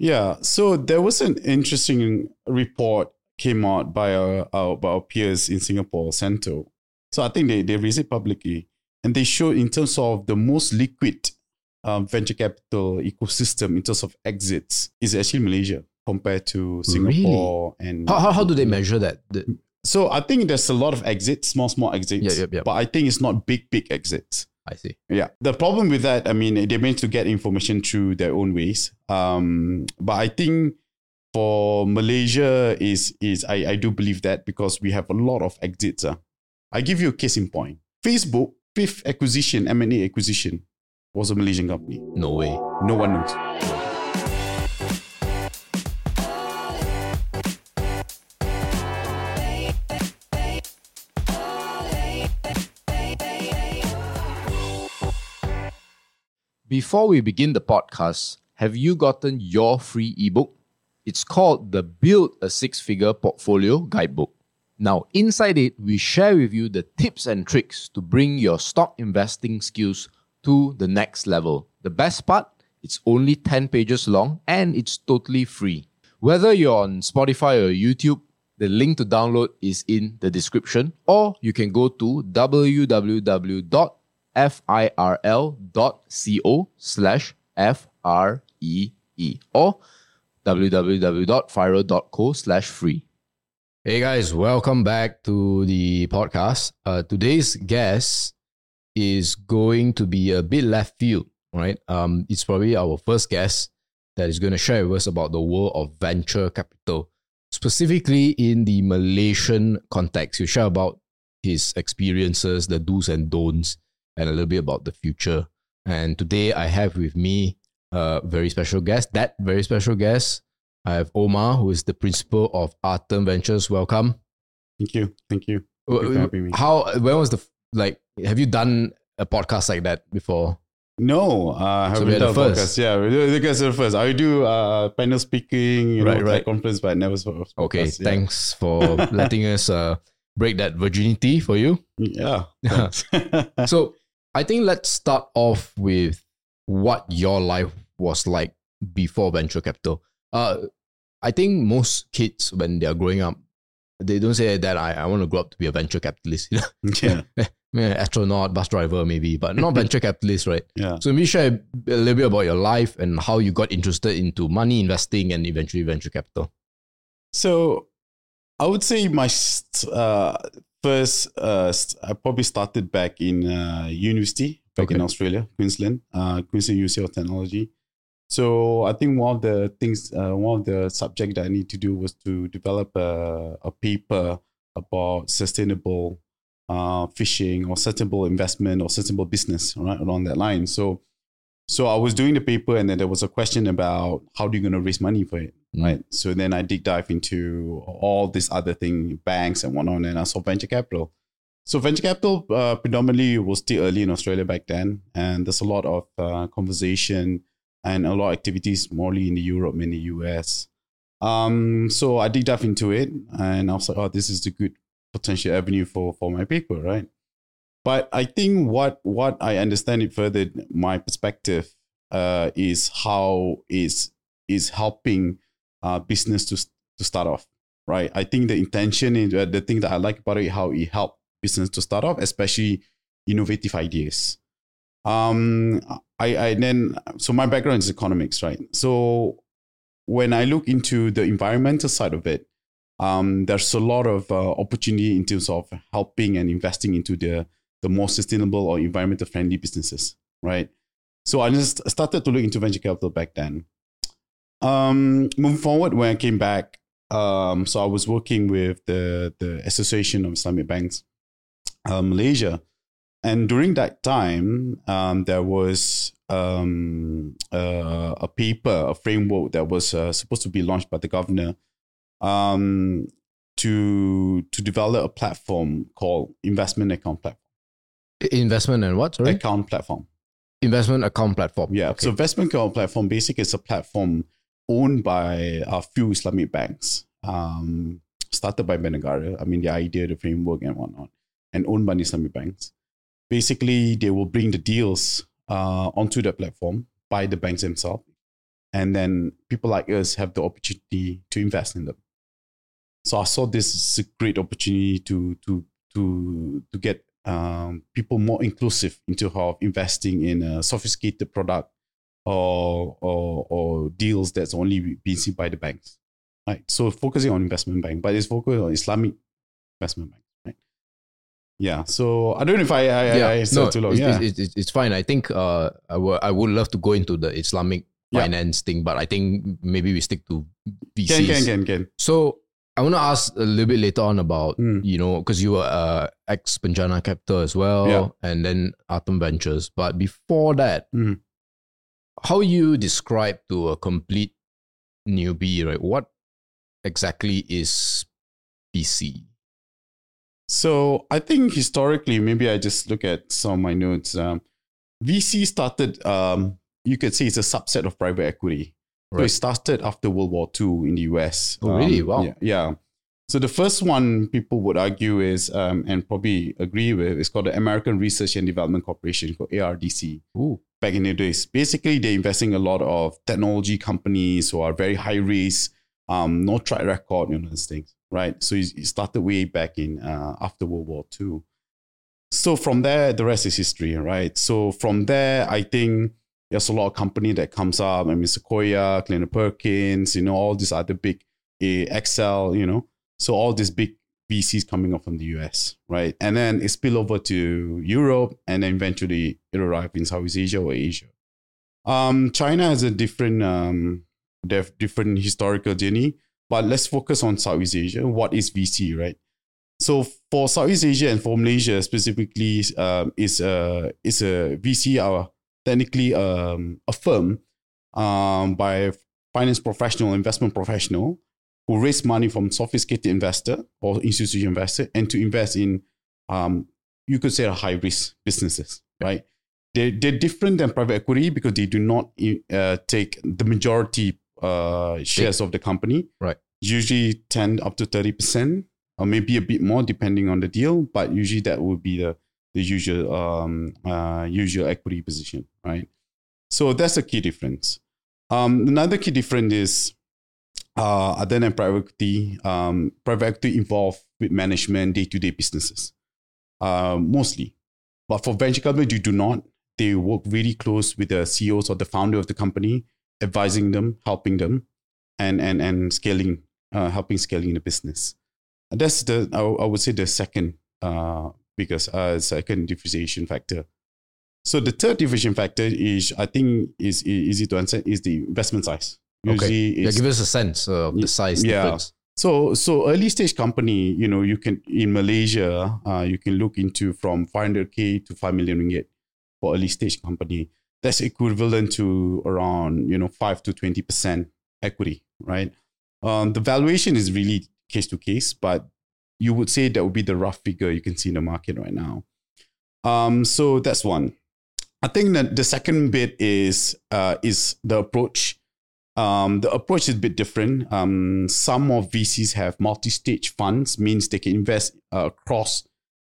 Yeah. So there was an interesting report came out by our, our, by our peers in Singapore, Cento. So I think they, they raised it publicly. And they showed in terms of the most liquid um, venture capital ecosystem in terms of exits is actually Malaysia compared to Singapore Really? and How, how, how do they measure that? The- so I think there's a lot of exits, small, small exits. Yeah, yeah, yeah. But I think it's not big, big exits. I see. Yeah. The problem with that, I mean, they managed to get information through their own ways. Um, but I think for Malaysia is is I, I do believe that because we have a lot of exits. Uh. I give you a case in point. Facebook, fifth acquisition, M&A acquisition, was a Malaysian company. No way. No one knows. Before we begin the podcast, have you gotten your free ebook? It's called the Build a Six Figure Portfolio Guidebook. Now, inside it, we share with you the tips and tricks to bring your stock investing skills to the next level. The best part, it's only 10 pages long and it's totally free. Whether you're on Spotify or YouTube, the link to download is in the description, or you can go to www firl.co slash F-R-E-E or www.firl.co slash free. Hey guys, welcome back to the podcast. Uh, today's guest is going to be a bit left field, right? Um, it's probably our first guest that is going to share with us about the world of venture capital, specifically in the Malaysian context. He'll share about his experiences, the do's and don'ts, and a little bit about the future. And today I have with me a very special guest. That very special guest, I have Omar, who is the principal of Artem Ventures. Welcome. Thank you. Thank you. Thank you for having me. How? When was the like? Have you done a podcast like that before? No, uh, I So haven't the done first. podcast. Yeah, you guys are first. I do uh, panel speaking, you Right, know, right. conference, but never sort of Okay, yeah. thanks for letting us uh, break that virginity for you. Yeah. so I think let's start off with what your life was like before venture capital. Uh, I think most kids when they are growing up, they don't say that I, I want to grow up to be a venture capitalist. You know, yeah. Yeah, astronaut, bus driver, maybe, but not venture capitalist, right? Yeah. So maybe share a little bit about your life and how you got interested into money investing and eventually venture capital. So I would say my uh, first, uh, I probably started back in uh, university, back in Australia, Queensland, uh, Queensland University of Technology. So I think one of the things, uh, one of the subject that I need to do was to develop a, a paper about sustainable uh, fishing or sustainable investment or sustainable business right, along that line. So, so I was doing the paper, and then there was a question about how do you going to raise money for it, Mm. right? So then I dig dive into all this other thing, banks and whatnot, and I saw venture capital. So venture capital uh, predominantly was still early in Australia back then, and there's a lot of uh, conversation and a lot of activities, mostly in the Europe and the US. Um, so I dig dive into it, and I was like, oh, this is a good potential avenue for for my paper, right? But I think what what I understand it further, my perspective uh, is how is is helping uh, business to to start off, right? I think the intention is uh, the thing that I like about it, how it helped business to start off, especially innovative ideas. Um, I I then so my background is economics, right? So when I look into the environmental side of it, um, there's a lot of uh, opportunity in terms of helping and investing into the the more sustainable or environmental friendly businesses, right? So I just started to look into venture capital back then. Um, moving forward, when I came back, um, so I was working with the the Association of Islamic Banks, uh, Malaysia, and during that time, um, there was um, uh, a paper, a framework that was uh, supposed to be launched by the governor um, to to develop a platform called investment account platform. Investment and what? Sorry? Account platform. Investment account platform. Yeah. Okay. So investment account platform basically is a platform owned by a few Islamic banks, um, started by Bank Negara. I mean, the idea, the framework, and whatnot, and owned by the Islamic banks. Basically, they will bring the deals uh, onto the platform by the banks themselves. and then people like us have the opportunity to invest in them. So I saw this as a great opportunity to to to to get um, people more inclusive into how investing in a sophisticated product or or, or deals that's only being seen by the banks. Right. So focusing on investment bank, but it's focused on Islamic investment bank. Right. Yeah. So I don't know if I I, yeah, I said no, too long. it's, yeah. it's, it's, it's fine. I think uh, I would I would love to go into the Islamic Yeah. finance thing, but I think maybe we stick to VCs. can can can can. So I want to ask a little bit later on about Mm. you know because you were uh, ex Penjana Capital as well, Yeah. and then Artem Ventures. But before that, Mm. how you describe to a complete newbie, right? What exactly is VC? So I think historically, maybe I just look at some of my notes. Um, VC started, um, you could say it's a subset of private equity. So it started after World War II in the US. Oh, really? Um, Wow. Yeah, yeah. So the first one people would argue is, um, and probably agree with, is called the American Research and Development Corporation, called ARDC. Ooh, Back in the days, basically they're investing a lot of technology companies who are very high risk, um, no track record, you know, those things, right? So it it started way back in uh, after World War II. So from there, the rest is history, right? So from there, I think there's a lot of company that comes up. I mean, Sequoia, Kleiner Perkins, you know, all these other big uh, Accel, you know. So all these big VCs coming up from the US, right? And then it spill over to Europe and then eventually it arrived in Southeast Asia or Asia. Um, China has a different um, different historical journey, but let's focus on Southeast Asia. What is VC, right? So for Southeast Asia and for Malaysia specifically, um, is a is a VC, uh, technically um, a firm um, by a finance professional, investment professional who raise money from sophisticated investor or institutional investor and to invest in, um, you could say, a high risk businesses, right? They're, they're different than private equity because they do not uh, take the majority uh, shares of the company. Right. Usually 10 up to 30%, or maybe a bit more depending on the deal, but usually that would be the, the usual, um, uh, usual equity position, right? So that's a key difference. Um, another key difference is uh, other than private equity, um, private equity involved with management, day to day businesses, uh, mostly. But for venture capital, you do not. They work really close with the CEOs or the founder of the company, advising them, helping them, and and and scaling, uh, helping scaling the business. That's the I, I would say the second uh, biggest uh, second differentiation factor. So the third differentiation factor is I think is, is easy to answer is the investment size. okay. Yeah, give us a sense of the size yeah. difference. so so early stage company, you know, you can in Malaysia, uh, you can look into from 500k to 5 million ringgit for early stage company. That's equivalent to around you know five to 20 percent equity, right? Um, the valuation is really case to case, but you would say that would be the rough figure you can see in the market right now. Um, so that's one. I think that the second bit is uh, is the approach. Um, the approach is a bit different. Um, some of VCs have multi-stage funds, means they can invest uh, across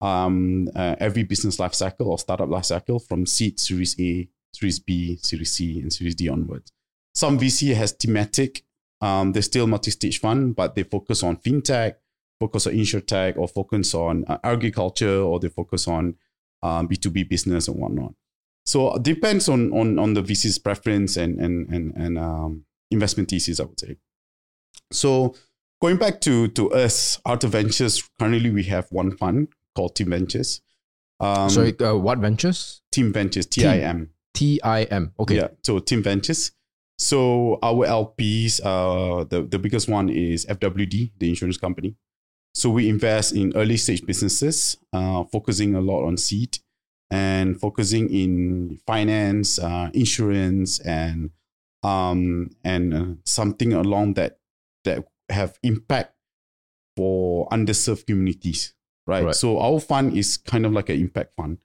um, uh, every business life cycle or startup life cycle from seed, Series A, Series B, Series C, and Series D onwards. Some VC has thematic. Um, they're still multi-stage fund, but they focus on fintech, focus on insurtech, or focus on uh, agriculture, or they focus on um, B2B business and whatnot. So it depends on on on the VC's preference and and and and um, investment thesis, I would say. So going back to to us, Artem Ventures. Currently, we have one fund called Team Ventures. Um, Sorry, uh, what ventures? Team Ventures, T I M. T I M. Okay. Yeah, so Team Ventures. So our LPs, uh, the the biggest one is FWD, the insurance company. So we invest in early stage businesses, uh, focusing a lot on seed and focusing in finance, uh, insurance, and um, and uh, something along that that have impact for underserved communities, right? Right. So our fund is kind of like an impact fund.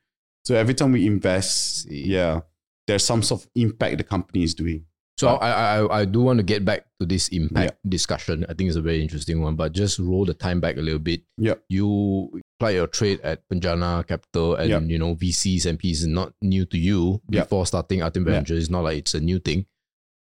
So every time we invest, yeah, there's some sort of impact the company is doing. So oh. Right. I, I I do want to get back to this impact discussion. I think it's a very interesting one, but just roll the time back a little bit. Yeah. You apply your trade at Penjana Capital and Yep. you know VCs and Ps is not new to you before starting Yeah. Ventures. It's not like it's a new thing.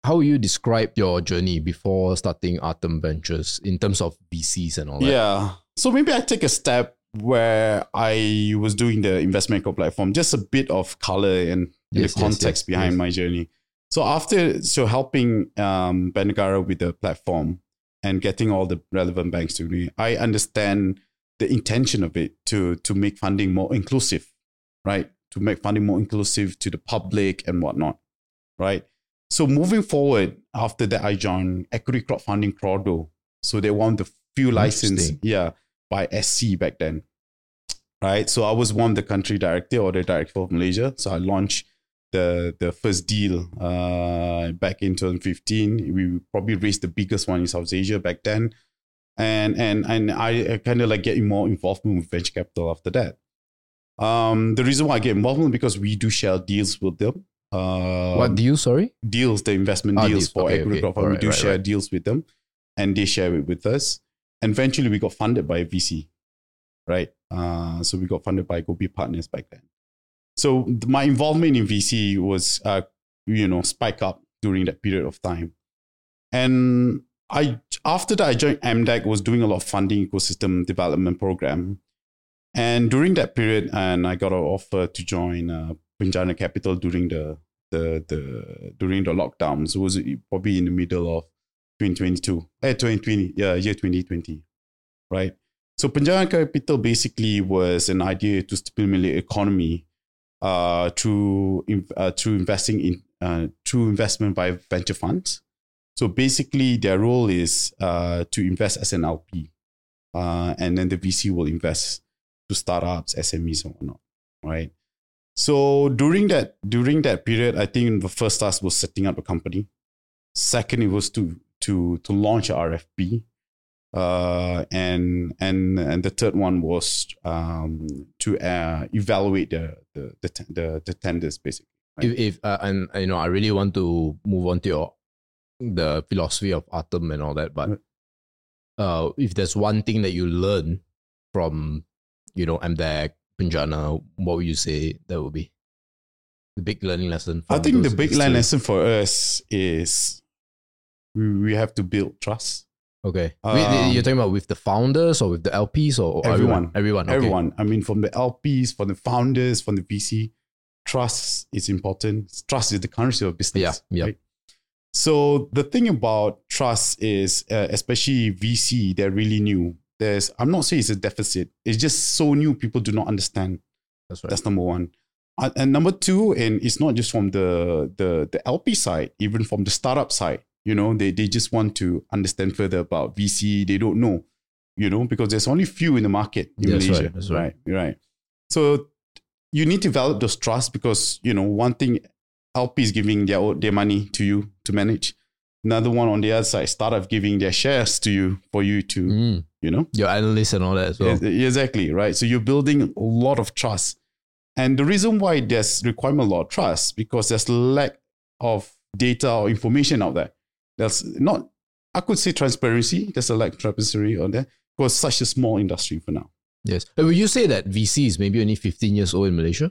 how would you describe your journey before starting Artem Ventures in terms of VCs and all that? Yeah. So maybe I take a step where I was doing the investment platform, just a bit of color and Yes, the context yes, behind yes. my journey. So after so helping um Bank Negara with the platform and getting all the relevant banks to me, I understand the intention of it to to make funding more inclusive, right? To make funding more inclusive to the public and whatnot, right? So moving forward, after that, I joined Equity Crowdfunding Crowdo. So they won the few license, yeah, by SC back then, right? So I was one of the country director or the director of Malaysia. So I launched the the first deal uh, back in 2015. We probably raised the biggest one in South Asia back then, and and and I kind of like getting more involvement with venture capital after that. Um, the reason why I get involved is because we do share deals with them. Uh, what deal? Sorry. deals, the investment Ah, deals deals. for Okay, okay. crowdfunding. we do right, share right. deals with them, and they share it with us. And eventually, we got funded by a VC, right? Uh, so we got funded by Gobi Partners back then. So my involvement in VC was, uh, you know, spike up during that period of time. And I after that I joined MDEC was doing a lot of funding ecosystem development program. And during that period, and I got an offer to join uh, Penjana Capital during the the the during the lockdowns. It was probably in the middle of 2022, eh, 2020, yeah, year 2020, right? So Penjana Capital basically was an idea to stimulate economy uh, through uh, through investing in uh, through investment by venture funds. So basically, their role is uh, to invest as an LP, uh, and then the VC will invest to startups, SMEs, and whatnot, right? So during that during that period, I think the first task was setting up a company. Second, it was to to to launch a RFP, uh, and and and the third one was um, to uh, evaluate the the the, t- the the tenders basically. If, if uh, and you know, I really want to move on to your the philosophy of Artem and all that, but Right. uh, if there's one thing that you learn from, you know, MDEC, Penjana, what would you say that would be the big learning lesson? I think the big learning lesson for us is we, we have to build trust. Okay, Um, you're talking about with the founders or with the LPs or or Everyone. everyone, everyone, okay. Everyone. I mean, from the LPs, from the founders, from the VC, trust is important. Trust is the currency of business. Yeah, yeah. Right? So the thing about trust is, uh, especially VC, they're really new. There's, I'm not saying it's a deficit. It's just so new. People do not understand. That's right. That's number one. Uh, and number two, and it's not just from the the the LP side, even from the startup side. You know, they they just want to understand further about VC. They don't know, you know, because there's only few in the market in That's right, that's right. right, right. So you need to develop those trust because you know one thing, LP is giving their their money to you to manage. Another one on the other side, startup giving their shares to you for you to Mm, you know your analysts and all that as well. Exactly, right? So you're building a lot of trust. And the reason why there's requirement a lot of trust because there's lack of data or information out there. There's not, I could say transparency. There's a lack of transparency on there because such a small industry for now. Yes. But would you say that VC is maybe only 15 years old in Malaysia?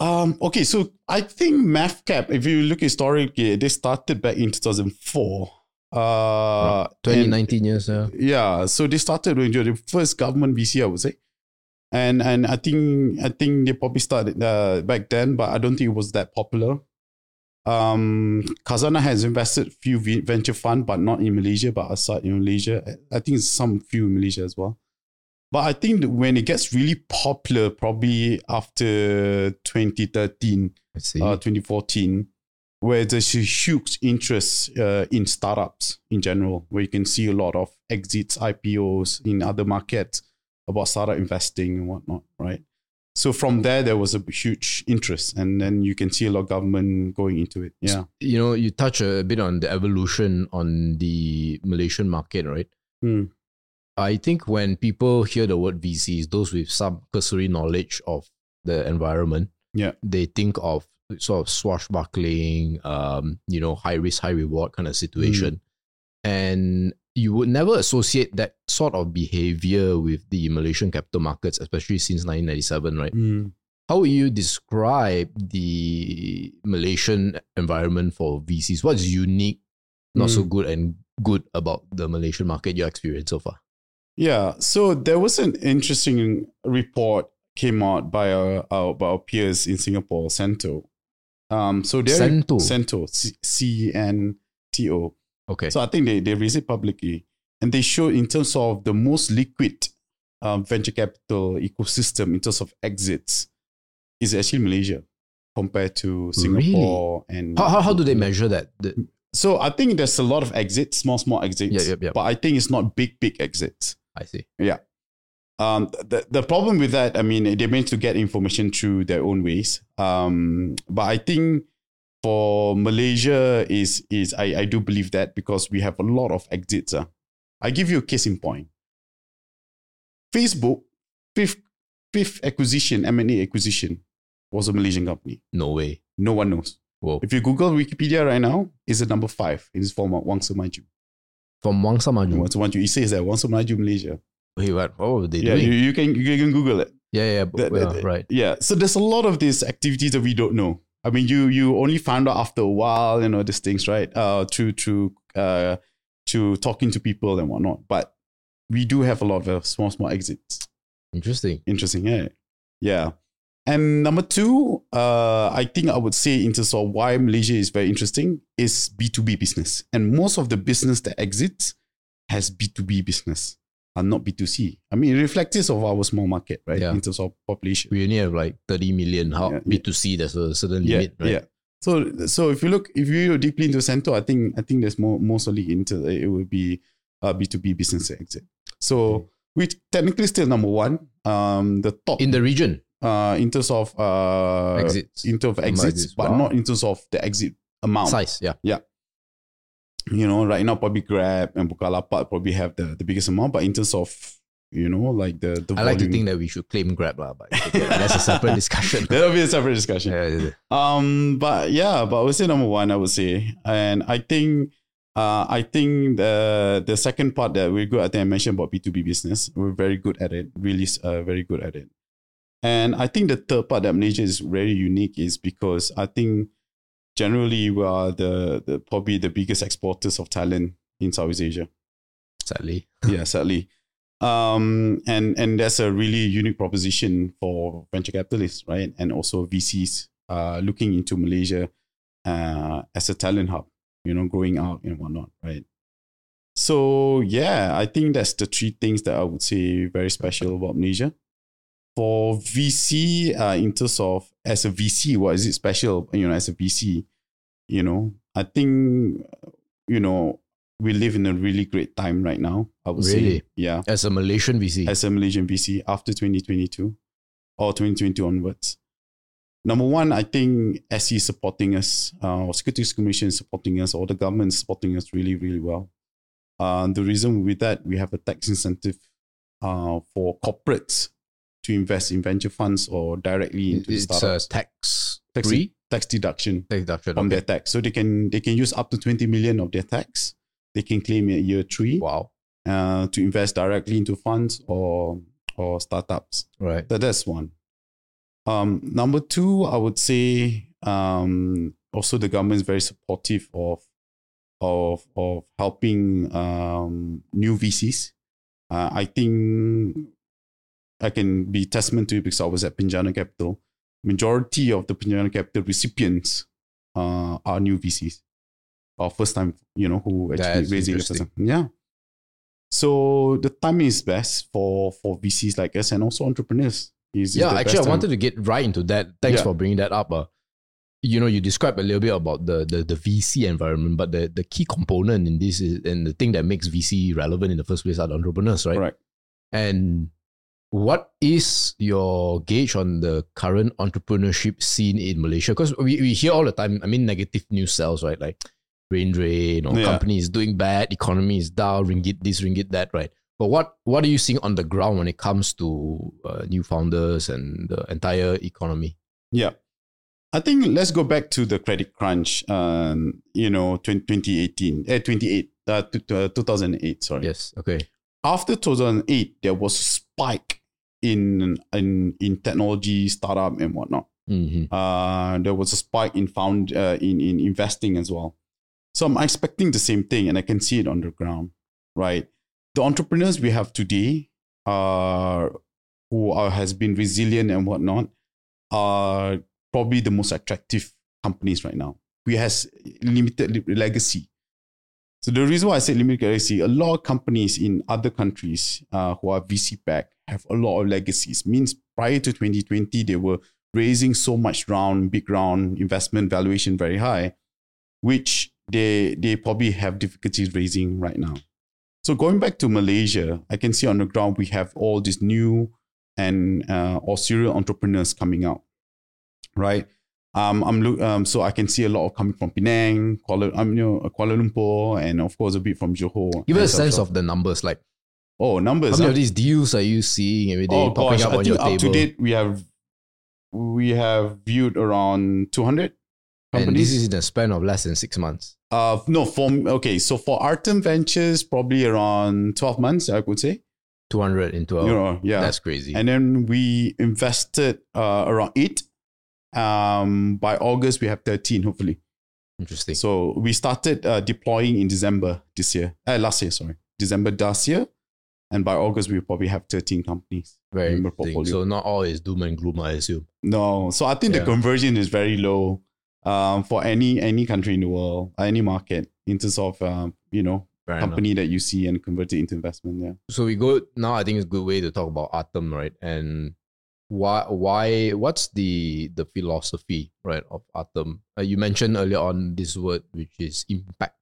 Um, okay, so I think MAVCAP, if you look historically, they started back in 2004. Uh, and- 2019 years, yeah. yeah so they started when the first government vc i would say and and i think i think they probably started uh, back then but i don't think it was that popular um Khazanah has invested few v- venture fund but not in malaysia but outside in malaysia. I think some few in malaysia as well. But i think that when it gets really popular probably after 2013 I uh, 2014, where there's a huge interest uh, in startups in general, where you can see a lot of exits, IPOs in other markets about startup investing and whatnot, right? So from there, there was a huge interest, and then you can see a lot of government going into it. Yeah, you know, you touch a bit on the evolution on the Malaysian market, right? Hmm. I think when people hear the word VCs, those with some cursory knowledge of the environment, Yeah. they think of sort of swashbuckling, um, you know, high risk, high reward kind of situation. And you would never associate that sort of behavior with the Malaysian capital markets, especially since 1997, right? how would you describe the Malaysian environment for VCs? What's unique, not so Mm. good, and good about the Malaysian market your experience so far? Yeah, so there was an interesting report came out by our, our by our peers in Singapore, Cento. Um, so they're Cento? Cento, C N T O. Okay. So I think they they raised it publicly, and they show in terms of the most liquid um, venture capital ecosystem in terms of exits is actually Malaysia compared to Singapore and how, how, how do they measure that? The- So I think there's a lot of exits, small small exits, Yeah, yeah, yeah. but I think it's not big big exits. I see. Yeah. Um, the, the problem with that, I mean, they meant to get information through their own ways. Um, but I think for Malaysia is is I, I do believe that because we have a lot of exits. Uh. I give you a case in point. Facebook fifth fifth acquisition M and A acquisition was a Malaysian company. No way. No one knows. Whoa. If you Google Wikipedia right now, it's the number five in this form of Wangsa Maju. From Wangsa Maju. Wangsa Maju. It says that Wangsa Maju Malaysia. Wait, what? What were they Yeah, doing? you, you can you can Google it. yeah, yeah, but, The- the- well, the- right. Yeah. So there's a lot of these activities that we don't know. I mean, you you only found out after a while, you know, these things, right? Uh, to through uh, to talking to people and whatnot. But we do have a lot of small small exits. Interesting. Interesting, yeah, yeah. And number two, uh, I think I would say in terms of why Malaysia is very interesting is B two B business, and most of the business that exits has B two B business, and not B two C. I mean, it reflects of our small market, right? Yeah. In terms of population. We only have like 30 million. How Yeah, yeah. B2C, there's a certain yeah, limit, right? yeah. So, so if you look, if you deeply into Cento, I think I think there's more mostly into it would be a B two B business exit. So we technically still number one. Um, the top In the region, uh in terms of uh exits, in terms of exits, exits, but wow. not in terms of the exit amount. size, Yeah, yeah. You know, right now probably Grab and Bukalapak probably have the, the biggest amount, but in terms of you know like the the I like to think that we should claim Grab, lah, but okay, that's a separate discussion. that'll be a separate discussion. Yeah, yeah, yeah. Um, but yeah, but I would say number one, I would say, and I think, uh, I think the the second part that we're good. I think I mentioned about B two B business. We're very good at it. Really, uh, very good at it. And I think the third part that Malaysia is very unique is because I think generally we are the, the probably the biggest exporters of talent in Southeast Asia. Sadly. yeah, sadly. Um, and and that's a really unique proposition for venture capitalists, right? And also VCs uh, looking into Malaysia uh, as a talent hub, you know, growing out and whatnot, right? So yeah, I think that's the three things that I would say very special about Malaysia. For VC, uh, in terms of as a VC, what is it special? You know, as a VC, you know, I think you know we live in a really great time right now. I would Really? say, yeah, As a Malaysian VC. as a Malaysian VC after 2022 or 2022 onwards. Number one, I think SC is supporting us, uh, or Securities Commission is supporting us, or the government is supporting us really, really well. Uh, the reason with that, we have a tax incentive uh, for corporates to invest in venture funds or directly into it's startups. a tax tax, free tax deduction tax deduction. from okay. their tax. So they can they can use up to 20 million of their tax. They can claim it year three Wow. uh, to invest directly into funds or or startups. Right. That, that's one. Um, number two, I would say um, also the government is very supportive of of of helping um, new VCs. Uh, I think I can be testament to it because I was at Penjana Capital. Majority of the Penjana Capital recipients uh, are new VCs, or first time, you know, who actually raising first time. Yeah. So the timing is best for for VCs like us and also entrepreneurs. Is, yeah, actually, I time. wanted to get right into that. Thanks Yeah. for bringing that up. Uh, you know, you described a little bit about the, the the VC environment, but the, the key component in this is and the thing that makes VC relevant in the first place are the entrepreneurs, right? Correct. And what is your gauge on the current entrepreneurship scene in Malaysia? Because we, we hear all the time, I mean, negative news sells, right? Like brain drain or Yeah. companies doing bad, economy is down, ringgit this, ringgit that, right? But what, what are you seeing on the ground when it comes to uh, new founders and the entire economy? Yeah. I think let's go back to the credit crunch, um, you know, 20, 2018, eh, 28, uh, t- t- uh, 2008, sorry. Yes. Okay. After 2008, there was a spike in in in technology startup and whatnot. Mhm. Uh, there was a spike in found uh, in in investing as well. So I'm expecting the same thing, and I can see it on the ground, right? The entrepreneurs we have today, uh, who are, has been resilient and whatnot, are probably the most attractive companies right now. We has limited legacy. So the reason why I say limited legacy, a lot of companies in other countries uh, who are VC backed have a lot of legacies. Means prior to 2020, they were raising so much round, big round investment valuation very high, which they they probably have difficulties raising right now. So going back to Malaysia, I can see on the ground we have all these new and uh, or serial entrepreneurs coming out, right? Um, I'm look um, so I can see a lot of coming from Penang, Kuala, um, you know, Kuala Lumpur, and of course a bit from Johor. Give us a sense of the numbers. Like, Oh, numbers. how many huh? of these deals are you seeing every day oh popping gosh, up I on think your up table? to date we have we have viewed around 200 and this is in the span of less than six months. uh no, for okay, so for Artem Ventures probably around 12 months, I would say. 200 in 12. You know, yeah. That's crazy. and then we invested uh, around 8 um by August we have 13 hopefully. Interesting. So we started uh, deploying in December this year. Uh, last year, sorry. December last year. And by August, we probably have 13 companies. Very interesting. So not all is doom and gloom, I assume. No, so I think Yeah. the conversion is very low um, for any any country in the world, any market in terms of um, you know Fair enough. company that you see and convert it into investment. Yeah. So we go now. I think it's a good way to talk about Artem, right? And why? Why? What's the the philosophy, right, of Artem? Uh, you mentioned earlier on this word, which is impact.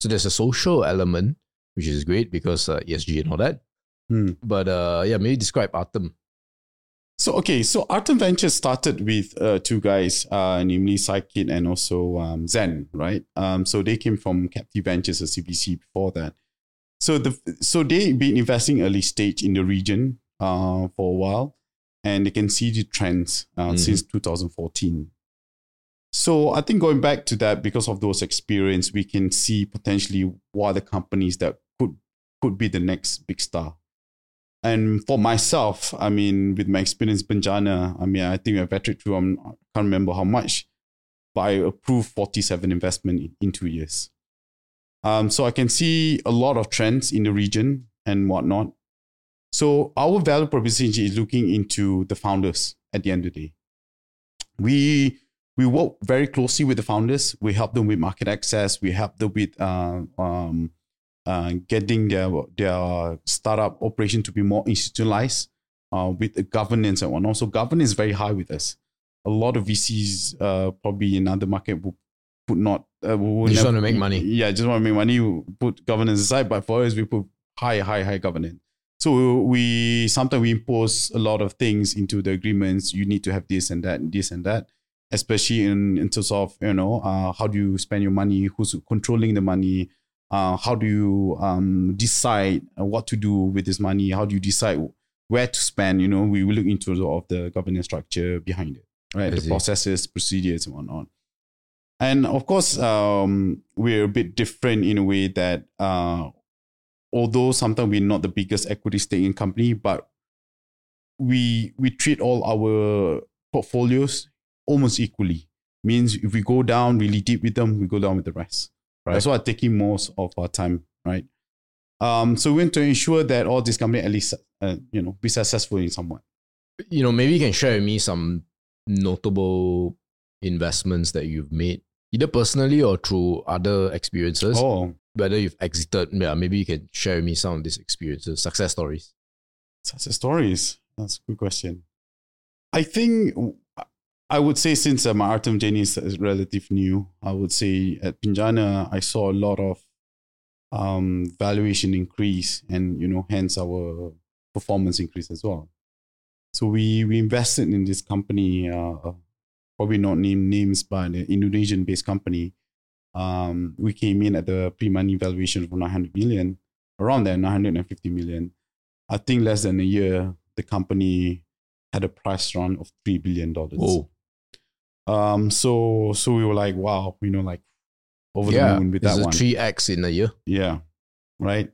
So there's a social element, which is great because uh, ESG and all that. Hmm. But uh, yeah, maybe describe Artem. So okay, so Artem Ventures started with uh, two guys, uh, namely Psykit and also um, Zen, right? Um, so they came from Captii Ventures, a CVC before that. So the so they've been investing early stage in the region uh, for a while, and they can see the trends uh, Mhm. since 2014. So I think going back to that, because of those experience, we can see potentially what are the companies that could could be the next big star. And for myself, I mean, with my experience Penjana, I mean, I think I vetted through, um, I can't remember how much, but I approved 47 investment in, in two years. Um, so I can see a lot of trends in the region and whatnot. So our value proposition is looking into the founders at the end of the day. We we work very closely with the founders. We help them with market access. We help them with uh, um, uh, getting their their startup operation to be more institutionalized uh, with the governance and whatnot. So governance is very high with us. A lot of VCs uh, probably in other market would, would not. Uh, Just never- wanna make money. Yeah, just want to make money. Put governance aside, but for us, we put high, high, high governance. So we sometimes we impose a lot of things into the agreements. You need to have this and that, and this and that, especially in, in terms of you know uh, how do you spend your money, who's controlling the money, uh, how do you um, decide what to do with this money, how do you decide where to spend. You know, we will look into the, of the governance structure behind it, right? The processes, procedures, and whatnot. And of course, um, we're a bit different in a way that uh, although sometimes we're not the biggest equity stake in company, but we we treat all our portfolios almost equally. Means if we go down really deep with them, we go down with the rest. Right. That's why I'm taking most of our time, right? Um, so we want to ensure that all these companies at least uh, you know be successful in some way. You know, maybe you can share with me some notable investments that you've made, either personally or through other experiences. Oh, Whether you've exited, yeah, maybe you can share with me some of these experiences, success stories. success stories. That's a good question. I think I would say since uh, my Artem journey is, is relative new, I would say at Penjana I saw a lot of um, valuation increase, and you know, hence our performance increase as well. So we we invested in this company, uh, probably not name names, but an Indonesian-based company. Um, we came in at the pre-money valuation of 900 million, around there, 950 million. I think less than a year, the company had a price run of three billion dollars. Um. So so we were like, wow, you know, like over yeah, the moon with that one. 3x in a year. Yeah. Right.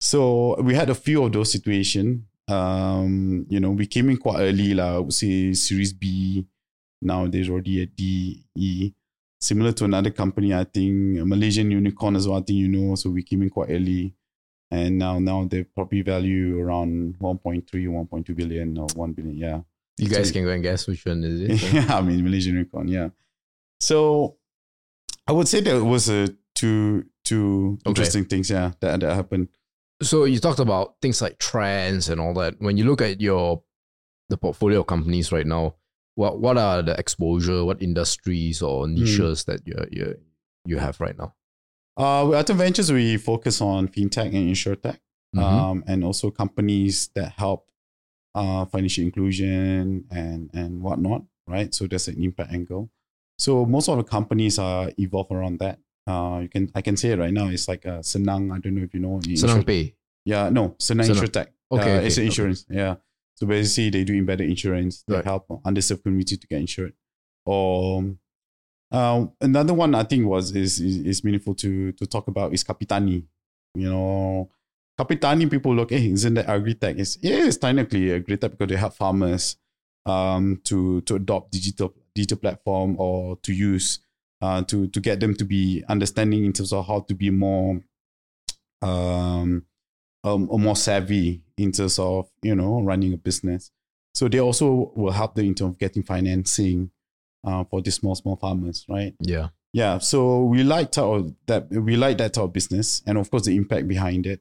So we had a few of those situations. Um, you know, we came in quite early, like, I would say Series B. Now there's already a D, E. Similar to another company, I think a Malaysian unicorn as well. I think you know. So we came in quite early, and now now they probably value around 1.3, 1.2 billion or 1 billion. Yeah. You guys So- can go and guess which one is it. yeah, I mean Malaysian unicorn. Yeah. So I would say there was a two two Okay. interesting things. Yeah, that that happened. So you talked about things like trends and all that. When you look at your the portfolio of companies right now, what what are the exposure, what industries or Hmm. niches that you you you have right now? Uh, Artem Ventures, we focus on fintech and insurtech, Mhm. um, and also companies that help uh, financial inclusion and and whatnot. Right, so there's an impact angle. So most of the companies are evolve around that. Uh, you can I can say it right now. It's like a Senang. I don't know if you know. Senang Pay. Yeah, no, Senang Senang. Insurtech. Okay, uh, it's okay, an okay. insurance. Yeah. So basically, they do embedded insurance. They Right. help underserved community to get insured. Or uh, another one I think was is, is is meaningful to to talk about is Kapitani. You know, Kapitani people look, hey, isn't that agri-tech? It's, yeah, it's technically agri-tech because they help farmers um to to adopt digital digital platform or to use uh to to get them to be understanding in terms of how to be more um um, or more savvy in terms of you know running a business. So they also will help them in terms of getting financing uh, for the small small farmers, right? Yeah. Yeah. So we like that we like that type of business, and of course the impact behind it.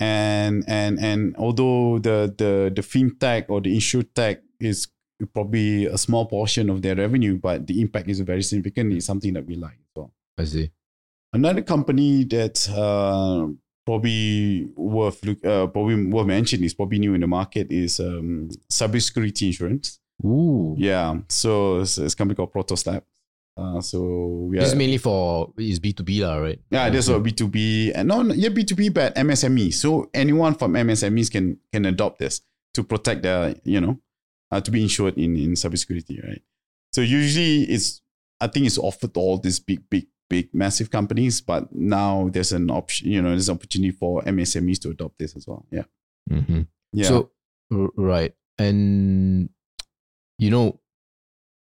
And and and although the the the fintech or the insurtech is probably a small portion of their revenue, but the impact is very significant. It's something that we like as well. I see. Another company that uh, probably worth look, uh, probably worth mentioning is probably new in the market is um, cybersecurity insurance. Ooh. Yeah, so it's, it's a company called Protostab. Uh, so we This are, is mainly for is B two B lah, right? yeah, there's a B two B and no, no, yeah, B two B, but MSME. So anyone from MSMEs can can adopt this to protect their, you know, uh, to be insured in in cybersecurity, right? So usually it's, I think it's offered to all these big, big, big, massive companies, but now there's an option, you know, there's an opportunity for MSMEs to adopt this as well. Yeah, Mm-hmm. yeah. So right, and you know,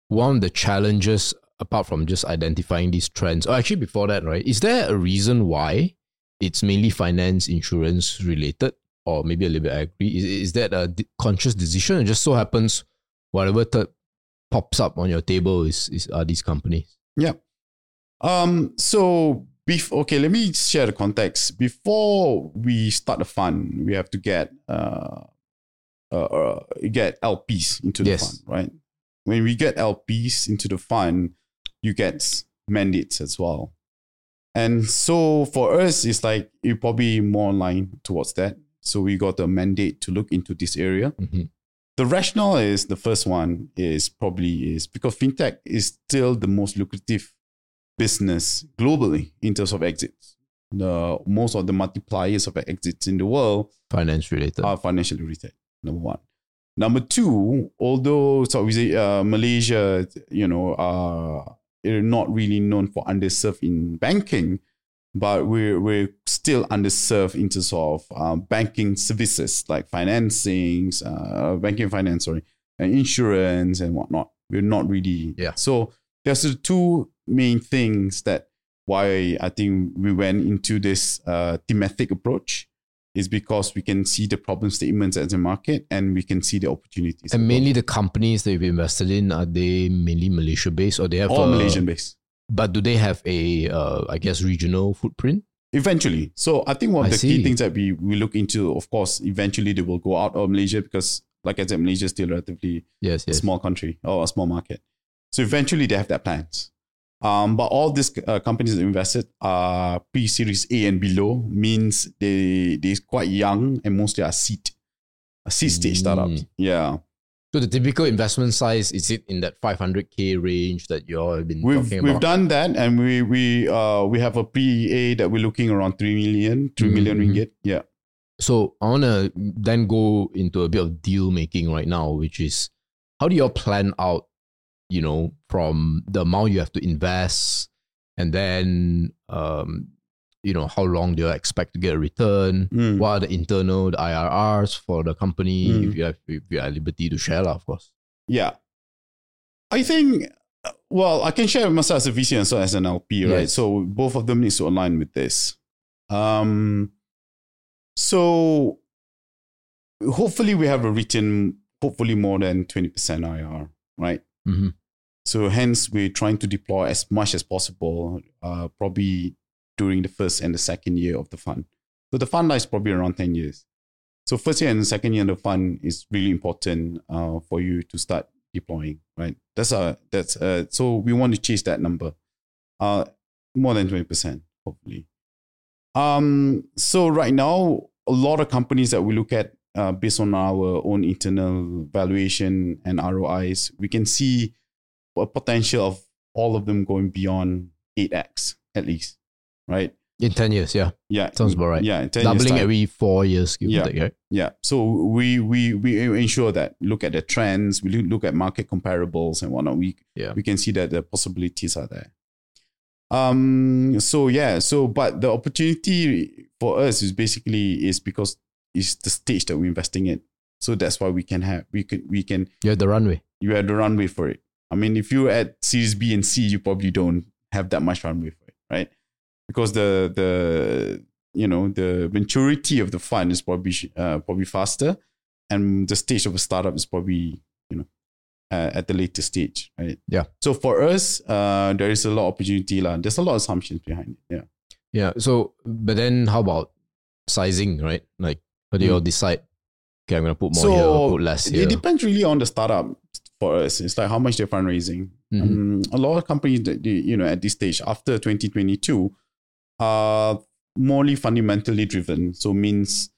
one of the challenges apart from just identifying these trends, or actually before that, right? Is there a reason why it's mainly finance, insurance related, or maybe a little bit I agree? Is is that a conscious decision? It just so happens whatever pops up on your table is is are these companies. Yeah. Um. So, bef- okay, let me share the context. Before we start the fund, we have to get uh, uh, uh get LPs into the Yes. fund, right? When we get LPs into the fund, you get mandates as well. And so for us, it's like you probably more aligned towards that. So we got a mandate to look into this area Mhm. the rationale is the first one is probably is because fintech is still the most lucrative business globally in terms of exits. The most of the multipliers of exits in the world Finance related. are financially related. Number one. Number two, although so we say uh, Malaysia, you know, are are not really known for underserved in banking, but we're we're still underserved in terms of um, banking services like financings, uh, banking finance, sorry, and insurance and whatnot. We're not really Yeah. So there's the two main things that why I think we went into this uh, thematic approach is because we can see the problem statements as a market and we can see the opportunities. and mainly the companies that you've invested in are they mainly Malaysia based or they have all a- Malaysian based. But do they have a, uh, I guess, regional footprint? Eventually. So I think one of I the key things that we, we look into, of course, eventually they will go out of Malaysia because, like I said, Malaysia is still relatively Yes, a yes. small country or a small market. So eventually they have their plans. Um, but all these uh, companies that invested are pre-series A and below means they they're quite young and mostly are seed, a seed stage startups. Mm. Yeah, So the typical investment size is it in that 500k range that you all have been we've talking we've done that, and we we uh we have a pre-A that we're looking around three million, three million Mhm. ringgit. Yeah. So I want to then go into a bit of deal making right now, which is how do you all plan out, you know, from the amount you have to invest and then, um, you know, how long do you expect to get a return? Mm. What are the internal the IRRs for the company? Mm. If you have if you are liberty to share, of course. Yeah. I think, uh, well, I can share myself as a VC and so as an LP, right? Yes. So both of them needs to align with this. Um, so hopefully we have a return, hopefully more than 20% IR, right? Mhm. So hence we're trying to deploy as much as possible, uh, probably during the first and the second year of the fund. So the fund life is probably around 10 years. So first year and second year of the fund is really important uh, for you to start deploying, right? That's a that's uh so we want to chase that number. Uh more than 20%, hopefully. Um so right now a lot of companies that we look at uh, based on our own internal valuation and ROIs, we can see a potential of all of them going beyond 8x at least, right? In ten years, yeah, Yeah. sounds about right. Yeah. in 10 Doubling every four years, Yeah. take, right? Yeah. So we we we ensure that look at the trends, we look at market comparables and whatnot. We Yeah. we can see that the possibilities are there. Um. So yeah. So but the opportunity for us is basically is because it's the stage that we're investing in. So that's why we can have we can we can You have the runway. you have the runway for it. I mean, if you're at Series B and C, you probably don't have that much runway for it, right? Because the the you know the maturity of the fund is probably uh, probably faster, and the stage of a startup is probably you know uh, at the later stage, right? Yeah. So for us, uh, there is a lot of opportunity, lah. There's a lot of assumptions behind it. Yeah. Yeah. So, but then how about sizing, right? Like, how do you all decide? Okay, I'm gonna put more here, put less here. It depends really on the startup for us. It's like how much they're fundraising. Mhm. Um, a lot of companies that you know at this stage after 2022 are morely fundamentally driven. So means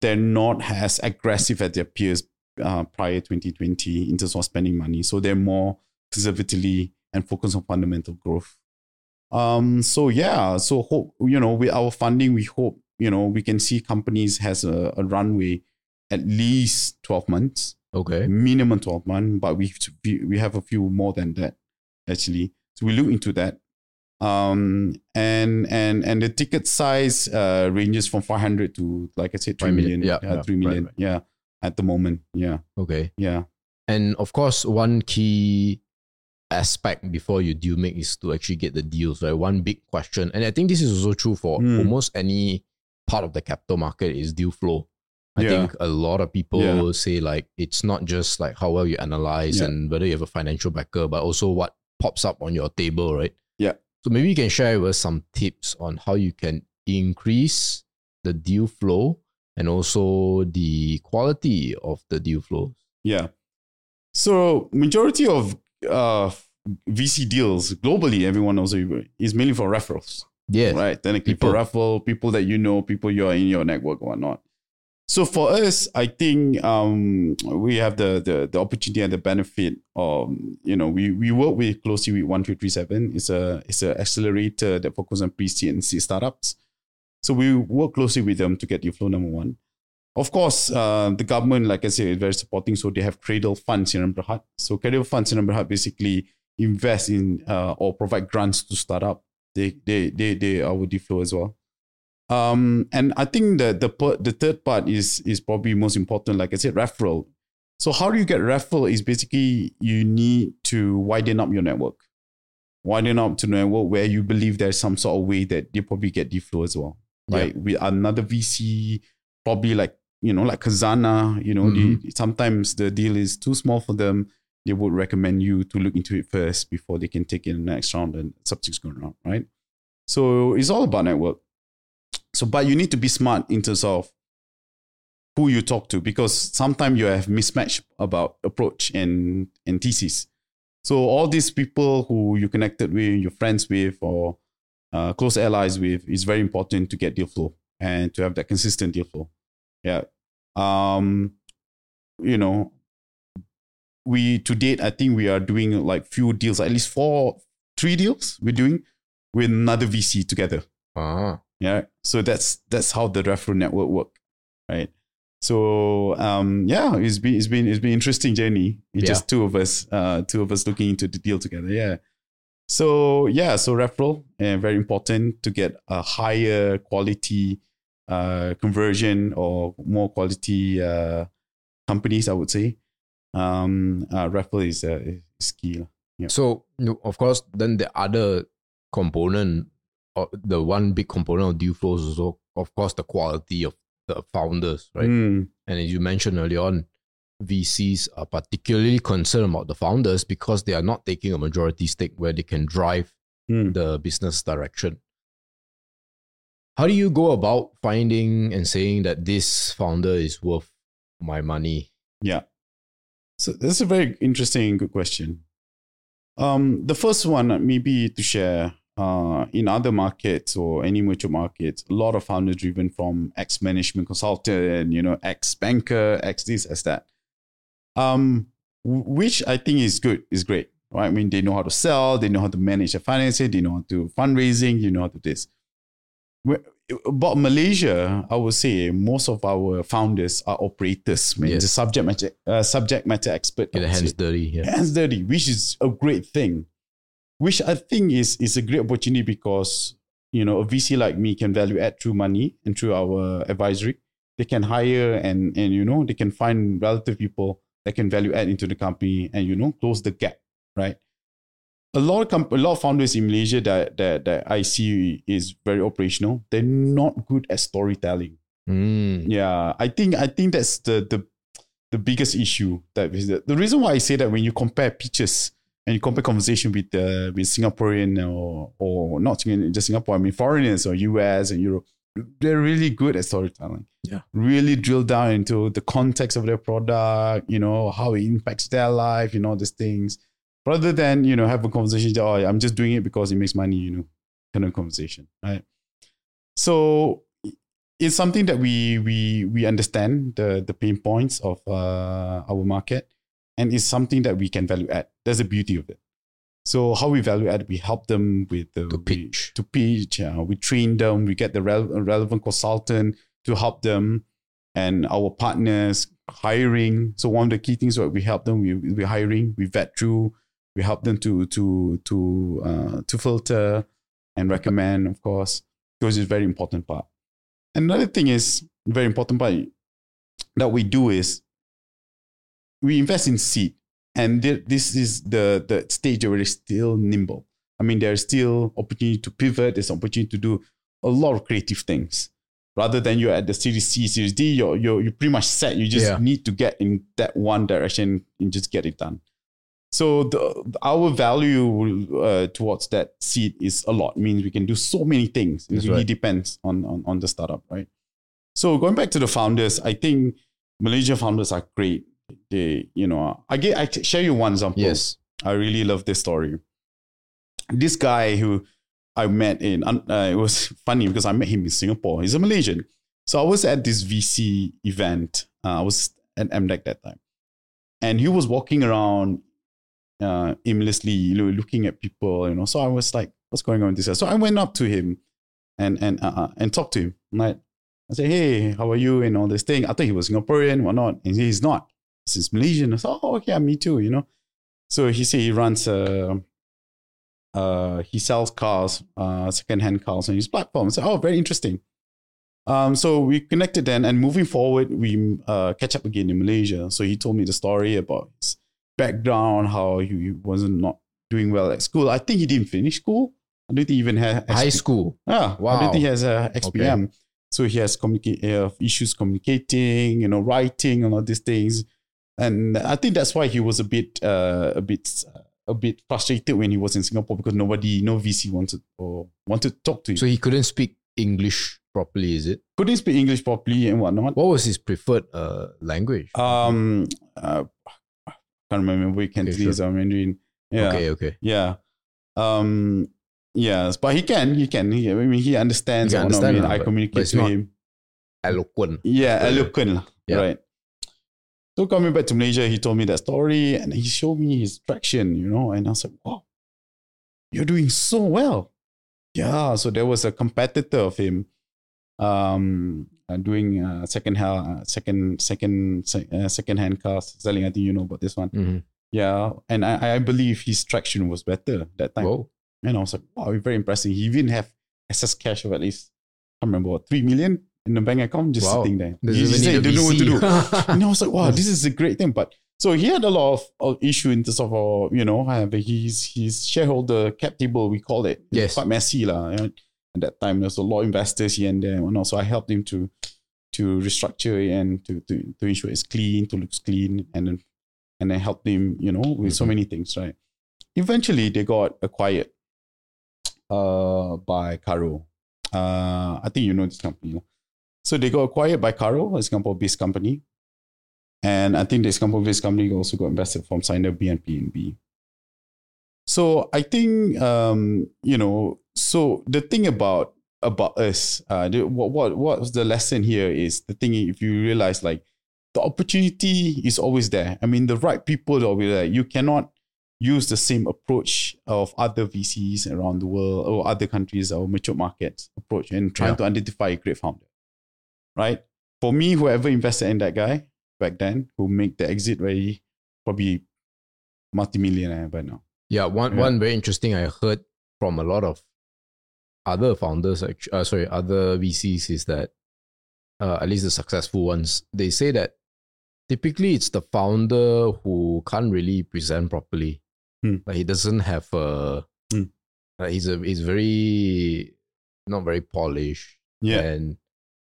they're not as aggressive as their peers uh, prior 2020 in terms of spending money. So they're more conservatively and focused on fundamental growth. Um, so yeah, so hope you know with our funding, we hope you know we can see companies has a, a runway at least 12 months okay. minimum 12 months, but we we have a few more than that actually. So we look into that. Um and and and the ticket size uh ranges from 500 to like I said 3 Five million, million. Yeah, uh, yeah, 3 right, right. Yeah, at the moment. Yeah. Okay. Yeah. And of course, one key aspect before you deal make is to actually get the deals, right? One big question. And I think this is also true for Mm. almost any part of the capital market is deal flow. I Yeah. think a lot of people Yeah. say like it's not just like how well you analyze Yeah. and whether you have a financial backer, but also what pops up on your table, right? Yeah. So maybe you can share with us some tips on how you can increase the deal flow and also the quality of the deal flows. Yeah. So majority of uh VC deals globally, everyone knows is mainly for referrals. Yes. right? Technically, People. for referral, people that you know, people you're in your network, or whatnot. So for us, I think um, we have the, the the opportunity and the benefit. of you know, we we work with closely with one three three seven. It's a it's an accelerator that focuses on pre seed and seed startups. So we work closely with them to get your flow number one. Of course, uh, the government, like I said, is very supporting. So they have Cradle Funds in Berhad. So Cradle Funds in Berhad basically invest in uh, or provide grants to startup. They they they they are with flow as well. Um, and I think the the the third part is is probably most important. Like I said, referral. So how do you get referral? Is basically you need to widen up your network, widen up to network where you believe there's some sort of way that they probably get flow as well, Yeah. right? With another VC, probably like you know like Khazanah, you know, Mhm. they, sometimes the deal is too small for them. They would recommend you to look into it first before they can take in the next round and subsequent round, right? So it's all about network. So, but you need to be smart in terms of who you talk to because sometimes you have mismatch about approach and and thesis. So all these people who you connected with, you're friends with, or uh, close allies with, is very important to get deal flow and to have that consistent deal flow. Yeah. Um, you know, we to date, I think we are doing like few deals, at least four, three deals we're doing with another VC together. Ah. Yeah. So that's that's how the referral network work, right? So um yeah, it's been it's been it's been interesting journey. It's Yeah. just two of us, uh two of us looking into the deal together. Yeah. So yeah, so referral uh, very important to get a higher quality uh, conversion or more quality uh, companies. I would say um, uh, referral is, uh, is key. Yeah. So of course, then the other component, or the one big component of deal flows is also, of course, the quality of the founders, right? Mm, And as you mentioned earlier on, VCs are particularly concerned about the founders because they are not taking a majority stake where they can drive mm. the business direction. How do you go about finding and saying that this founder is worth my money? Yeah. So that's a very interesting, good question. Um, the first one, maybe to share, uh, in other markets or any mature markets, a lot of founders driven from ex management consultant, you know, ex banker, ex this, ex that. Um, which I think is good, is great, right? I mean, they know how to sell, they know how to manage their financing, they know how to fundraising, you know how to this. About Malaysia, I would say most of our founders are operators, man. Yes. The subject matter, uh, subject matter expert. Get the hands say dirty. Yeah. hands dirty, which is a great thing. Which I think is is a great opportunity because you know a VC like me can value add through money and through our advisory. They can hire and and you know they can find relative people that can value add into the company and you know close the gap, right? A lot of comp- a lot of founders in Malaysia that that that I see is very operational. They're not good at storytelling. Mm. Yeah, I think I think that's the the the biggest issue that is the, the reason why I say that when you compare pitches and you compare conversation with uh, with Singaporean or or not just Singapore, I mean foreigners or US and Europe, they're really good at storytelling. Yeah. really drill down into the context of their product, you know how it impacts their life, you know these things, rather than you know have a conversation. Oh, I'm just doing it because it makes money, you know, kind of conversation, right? So it's something that we we we understand the the pain points of uh, our market, and it's something that we can value add. That's the beauty of it. So how we value add, we help them with the To we- pitch. to pitch. Uh, we train them. We get the rel- relevant consultant to help them, and our partners hiring. So one of the key things that we help them, we we hiring, we vet through, we help them to to to uh, to filter and recommend, of course, because it's a very important part. Another thing is very important part that we do is we invest in seed, and thi- this is the the stage where it's still nimble. I mean, there's still opportunity to pivot. There's opportunity to do a lot of creative things. Rather than you're at the Series C, Series D, you're you're you're pretty much set. You just Yeah. need to get in that one direction and just get it done. So the our value uh, towards that seed is a lot. It means we can do so many things. It That's really right. depends on, on on the startup, right? So going back to the founders, I think Malaysia founders are great. They, you know, I get I share you one example. Yes. I really love this story. This guy who I met in, uh, it was funny because I met him in Singapore. He's a Malaysian. So I was at this VC event. Uh, I was at MDEC that time. And he was walking around uh, aimlessly, you know, looking at people, you know. So I was like, what's going on with this guy? So I went up to him and and uh, uh, and talked to him. Like, I said, hey, how are you? And all this thing. I thought he was Singaporean, whatnot. And he's not. He's Malaysian. I said, oh, okay, me too, you know. So he said he runs a, uh, he sells cars, uh, secondhand cars on his platform. I said, oh, very interesting. Um, so we connected then, and moving forward, we uh, catch up again in Malaysia. So he told me the story about his background, how he, wasn't not doing well at school. I think he didn't finish school. I don't think he even had High school. yeah, wow. I don't think he has a SPM. So he has communicate uh, issues communicating, you know, writing and all these things. And I think that's why he was a bit, uh, a bit, a bit frustrated when he was in Singapore because nobody, no VC wanted or wanted to talk to him. So he couldn't speak English properly, is it? couldn't speak English properly and whatnot. What was his preferred uh, language? Um, uh, can't remember. We can Okay, please or Mandarin. Yeah. Okay, okay. Yeah. Um, yes, but he can, he can. He, I mean, he understands. He can and. I, mean, understand I communicate to him. Eloquent. Yeah, Uh, eloquent. yeah. Right. So coming back to Malaysia, he told me that story and he showed me his traction, you know, and I was like, wow, you're doing so well. Yeah. So there was a competitor of him um, doing uh, second hand, uh, second, second, uh, second hand cars selling. I think you know about this one. Mhm. Yeah. And I, I believe his traction was better that time. Whoa. And I was like, wow, very impressive. He even have excess cash of at least, I can't remember what, 3 million in the bank account just Wow. sitting there. Does he just said, don't know what to do. And I was like, wow, this is a great thing. But so he had a lot of, issue in terms of, uh, you know, uh, his his shareholder cap table, we call it. It's Yes. Quite messy. lah. At that time, there's a lot of investors here and there. And also, I helped him to to restructure it and to, to, to ensure it's clean, to looks clean, and then and then helped him, you know, with so Mhm. many things, right? Eventually, they got acquired uh, by Carro. Uh, I think you know this company. So they got acquired by Carro, a Singapore-based company. And I think this Singapore-based company also got invested from Siner B and B. So I think um, you know, so the thing about about us, uh, the, what what what was the lesson here is the thing if you realize like the opportunity is always there. I mean, the right people are always there. You cannot use the same approach of other VCs around the world or other countries or mature markets approach and trying Yeah. to identify a great founder. Right? For me, whoever invested in that guy back then, who make the exit very probably multimillionaire by now. Yeah, one Yeah. one very interesting I heard from a lot of other founders, uh, sorry, other VCs is that uh, at least the successful ones, they say that typically it's the founder who can't really present properly. Hmm. Like he doesn't have a, Hmm. like he's a he's very not very polished Yeah. and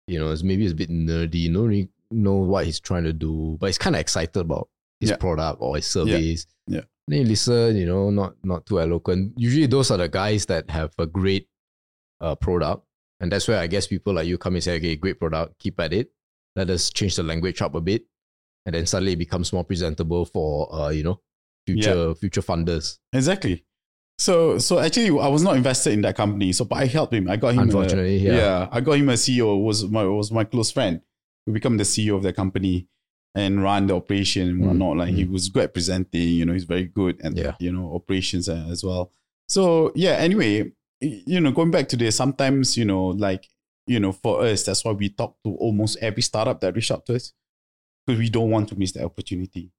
you know it's maybe it's a bit nerdy. No really know what he's trying to do, but he's kind of excited about his Yeah. product or his service. Yeah. Then you listen, you know, not not too eloquent. Usually those are the guys that have a great uh, product, and that's where I guess people like you come and say, okay, great product, keep at it. Let us change the language up a bit, and then suddenly it becomes more presentable for uh, you know, future future funders. Exactly. So so actually I was not invested in that company. So but I helped him. I got him a- Unfortunately, yeah. I got him a CEO, was my was my close friend who become the CEO of the company and run the operation and Mm, whatnot. Like he was good at presenting, you know, he's very good at Yeah. you know, operations as well. So yeah, anyway, you know, going back to this, sometimes, you know, like, you know, for us, that's why we talk to almost every startup that reach out to us. Because we don't want to miss the opportunity.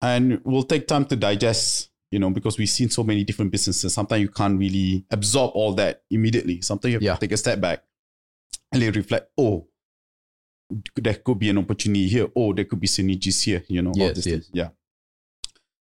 And we'll take time to digest, you know, because we've seen so many different businesses. Sometimes you can't really absorb all that immediately. Sometimes you have Yeah. to take a step back and then reflect, oh, there could be an opportunity here. Oh, there could be synergies here, you know, all this yes. thing. Yeah.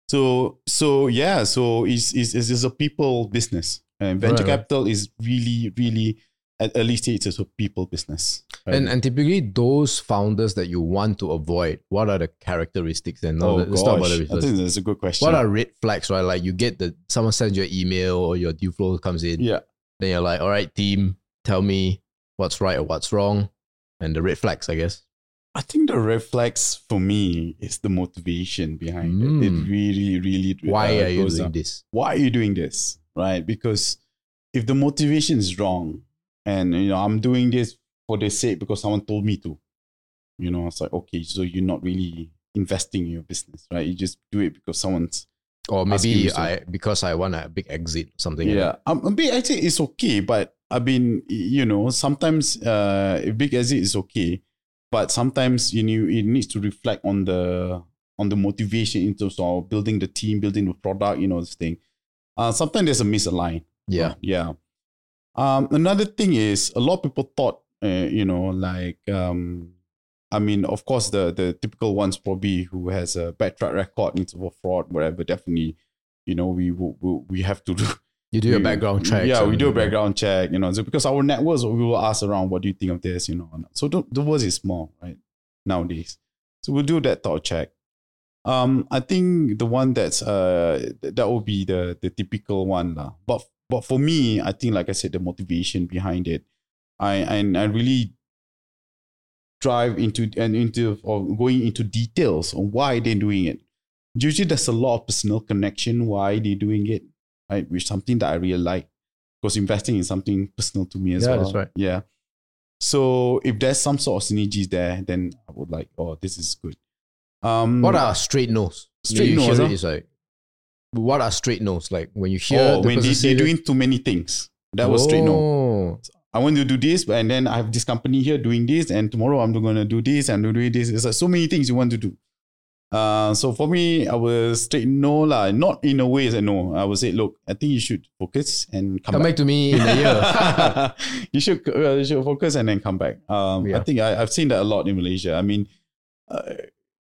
So, so yeah, so it's, it's, it's it's a people business. And venture Right, right. capital is really, really at early stage, it's a people business. right? And and typically those founders that you want to avoid, what are the characteristics? And oh, let's talk about gosh, the I think that's a good question. What are red flags, right? Like you get the someone sends you an email or your deal flow comes in. yeah. Then you're like, all right, team, tell me what's right or what's wrong. And the red flags, I guess. I think the red flags for me is the motivation behind it. Mm. It really, really. Why uh, are you doing down. this? Why are you doing this? Right? Because if the motivation is wrong, and you know I'm doing this for the sake because someone told me to, you know, it's like okay, so you're not really investing in your business, right? You just do it because someone's Or maybe. I because I want a big exit, something like yeah. Um, a big exit is okay, but I mean, you know, sometimes uh, a big exit is okay, but sometimes you know it needs to reflect on the on the motivation in terms of building the team, building the product, you know, this thing. Uh, sometimes there's a misalign. that. Yeah. Yeah. Um, another thing is a lot of people thought, uh, you know, like, um, I mean, of course, the the typical ones probably who has a bad track record into for fraud, whatever. Definitely, you know, we we, we have to do. You do we- background check. Yeah, we do a background check. You know, so because our networks, we will ask around, what do you think of this? You know, so the the world is small, right? Nowadays, so we'll do that thought check. Um, I think the one that's uh that will be the the typical one lah. But but for me, I think like I said, the motivation behind it, I and I really drive into and into or going into details on why they're doing it. Usually, there's a lot of personal connection why they're doing it, right? Which is something that I really like because investing is something personal to me as Yeah, well. that's right. Yeah. So if there's some sort of synergies there, then I would like, oh, this is good. Um, What are straight no's? Straight you no's, Hear huh? it's like, what are straight no's? Like when you hear oh, the when they, they're doing too many things. That was straight no. Oh. I want to do this, and then I have this company here doing this, and tomorrow I'm going to do this, and I'm this. It's like so many things you want to do. Uh, so for me, I was straight no lah. Not in a way as a no. I would say, look, I think you should focus and come, Come back. back to me in a year. you should uh, you should focus and then come back. Um, Yeah. I think I, I've seen that a lot in Malaysia. I mean, uh,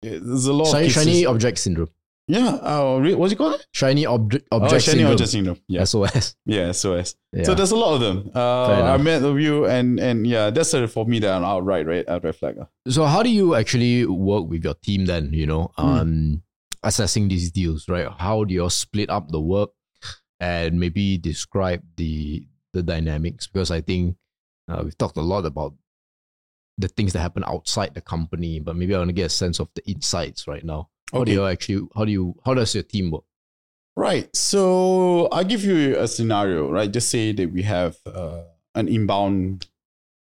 there's a lot shiny, of shiny object syndrome. Yeah. Uh, re- what's it called? Shiny object Oh, shiny syndrome. object syndrome. Yeah. SOS. Yeah. SOS. Yeah. So there's a lot of them. Uh, I met the view and and yeah, that's uh, for me that an outright right outright flag. So how do you actually work with your team then, you know, Hmm. um, assessing these deals, right? How do you split up the work and maybe describe the the dynamics? Because I think uh, we've talked a lot about the things that happen outside the company, but maybe I want to get a sense of the insights right now. How do you actually how do you how does your team work? Right. So I'll give you a scenario, right? Just say that we have uh, an inbound,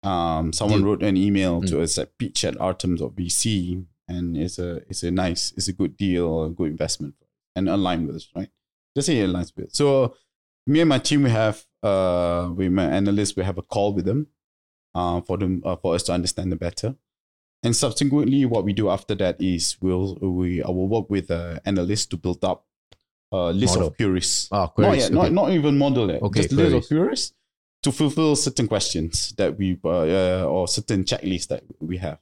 um, someone wrote an email to Mm. us at pitch at Artems or VC, and it's a it's a nice, it's a good deal, a good investment, and align with us, right? Just say it aligns with. it. So me and my team, we have uh, with my analysts, we have a call with them, uh, for them uh, for us to understand them better. And subsequently, what we do after that is we'll we I will work with uh, analysts to build up a list Model. of queries. Ah, queries. Not yet, okay. not, not even model yet. Okay, Just list queries. of queries to fulfill certain questions that we uh, uh, or certain checklists that we have.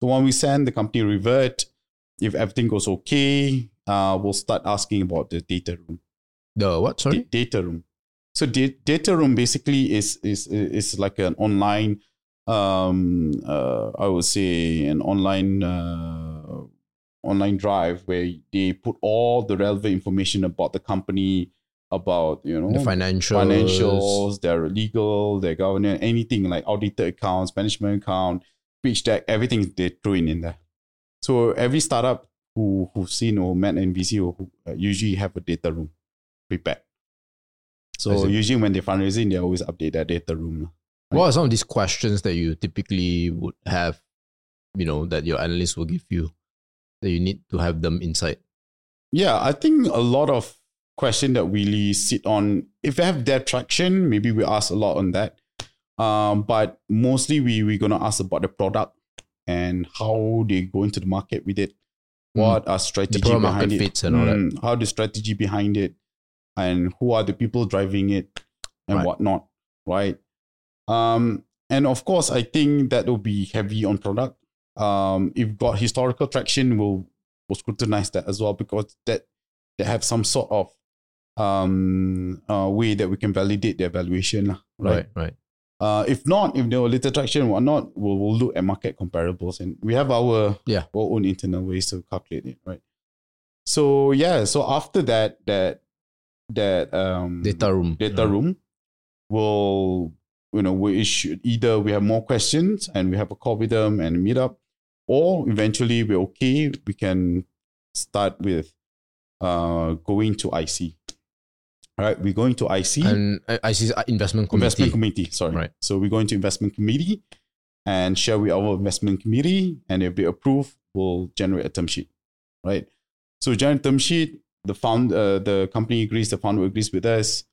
So when we send the company revert, if everything goes okay, uh, we'll start asking about the data room. the what? Sorry. Da- data room. So da- data room basically is is is like an online, um, uh, I would say an online uh, online drive where they put all the relevant information about the company, about you know the financials. financials, their legal, their governance, anything like audited accounts, management account, pitch deck, everything they throw in in there. So every startup who who've seen or met NVC or who uh, usually have a data room prepared. So usually when they're fundraising, they always update their data room. lah. What are some of these questions that you typically would have, you know, that your analyst will give you that you need to have them inside? Yeah, I think a lot of question that really sit on if they have their traction, maybe we ask a lot on that. Um, but mostly we we're gonna ask about the product and how they go into the market with it. Mm. What are strategy behind it? fits and all that. Mm, How the strategy behind it, and who are the people driving it, and Right. whatnot, right? Um, and of course, I think that will be heavy on product. Um, if got historical traction, we'll we'll scrutinize that as well because that they have some sort of um uh, way that we can validate their valuation, right? Right, right. Uh, if not, if there were little traction or whatnot, we'll, we'll look at market comparables and we have our, Yeah. our own internal ways to calculate it, right? So yeah, so after that, that that um Data room. data Uh, room will you know we should either we have more questions and we have a call with them and meet up, or eventually we're okay, we can start with uh going to IC. All right, we're going to IC And I, I uh, investment committee. investment committee. Sorry. Right. So we're going to investment committee and share with our investment committee, and if they approve, we'll generate a term sheet. Right. So generate term sheet. The found uh, the company agrees. The founder agrees with us.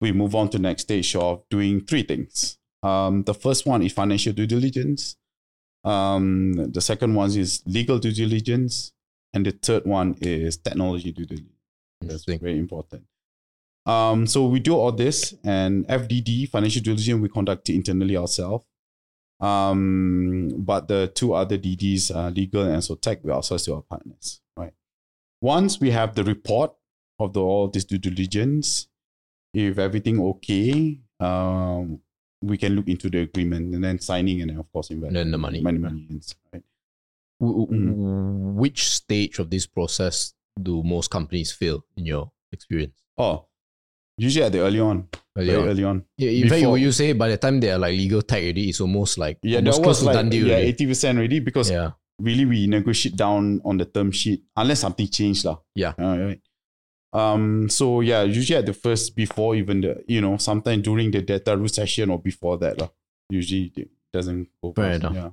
We move on to the next stage of doing three things. Um, the first one is financial due diligence. Um, the second one is legal due diligence, and the third one is technology due diligence. That's very important. Um, so we do all this, and FDD financial due diligence we conduct internally ourselves. Um, but the two other DDs, uh, legal and so tech, we outsource to our partners. Once we have the report of the all this due diligence, if everything okay, um, we can look into the agreement and then signing and then of course invest. And then the money. money, money, right? Mm. Which stage of this process do most companies fail in your experience? Oh, usually at the early on, Early very on? early on. Yeah, in Before- would you say by the time they are like legal tech already, it's almost like Yeah, almost that was like yeah, eighty percent already because Yeah, really we negotiate down on the term sheet unless something changed lah. Yeah. All right. Um. So yeah, usually at the first before even the you know sometime during the data room session or before that lah. Usually it doesn't go. Fair fast. enough. Yeah.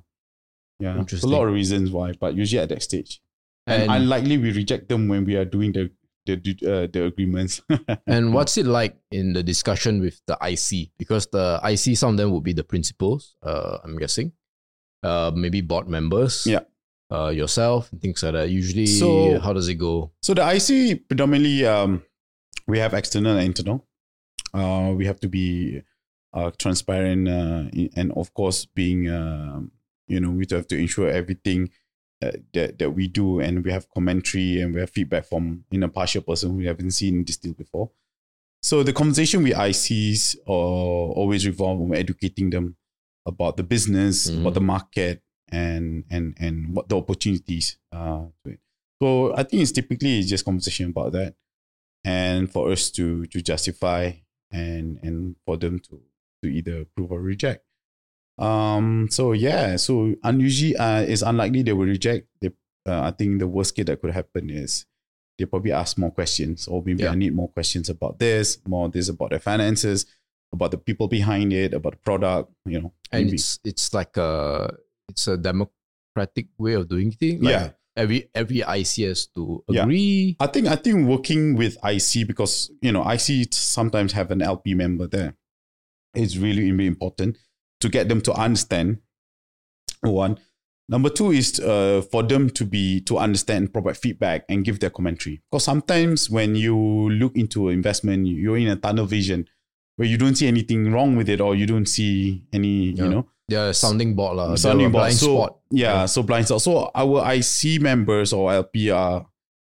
Yeah. A lot of reasons why, but usually at that stage, and, And- unlikely we reject them when we are doing the the uh, the agreements. And what's it like in the discussion with the IC? Because the IC, some of them would be the principals, uh, I'm guessing. Uh, maybe board members. Yeah. Uh, yourself and things like that? Usually, So- how does it go? So the IC predominantly um, we have external and internal. Uh, we have to be uh, transparent uh, and of course being um, you know we have to ensure everything uh, that that we do and we have commentary and we have feedback from in a partial person who we haven't seen this deal before. So the conversation with ICs uh, always revolve on educating them about the business, Mhm. about the market, and and and what the opportunities uh, to it. So I think it's typically just conversation about that, and for us to to justify and and for them to to either approve or reject. Um. So yeah. So unusually, uh, it's unlikely they will reject. They, uh, I think the worst case that could happen is they probably ask more questions, or maybe Yeah. I need more questions about this, more this about their finances, about the people behind it, about the product. You know, And maybe. it's it's like a it's a democratic way of doing things. Like Yeah. Every every IC has to Yeah. agree. I think I think working with IC because you know IC sometimes have an LP member there. It's really really important to get them to understand. One, number two is uh, for them to be to understand, provide feedback, and give their commentary. Because sometimes when you look into investment, you're in a tunnel vision where you don't see anything wrong with it, or you don't see any Yeah. you know The sounding board, lah. sounding board. blind So spot. yeah, Yeah. so blind spot. So our IC members or LP are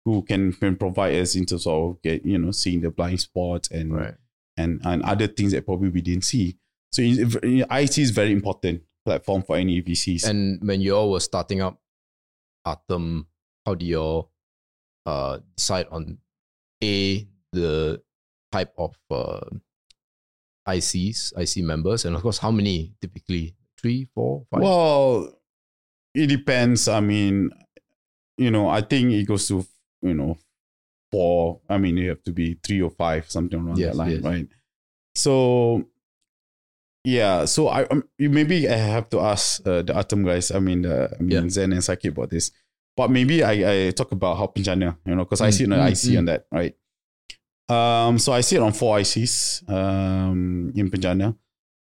who can, can provide us in terms of get you know seeing the blind spots and Right. and and other things that probably we didn't see. So in, in, IC is very important platform for any VCs. And when you all were starting up Artem, how do you all uh, decide on A, the type of uh, ICs, IC members, and of course, how many typically? Three, four, five? well, it depends. I mean, you know, I think it goes to you know four. I mean, you have to be three or five, something around Yes, that line, yes. right? So, yeah. So I um, maybe I have to ask uh, the Artem guys. I mean, uh, I mean Yeah. Zen and Saki about this. But maybe I, I talk about how Penjana, you know, because I Mm, see on mm, IC mm. on that, right? Um, so I see it on four ICs um, in Penjana.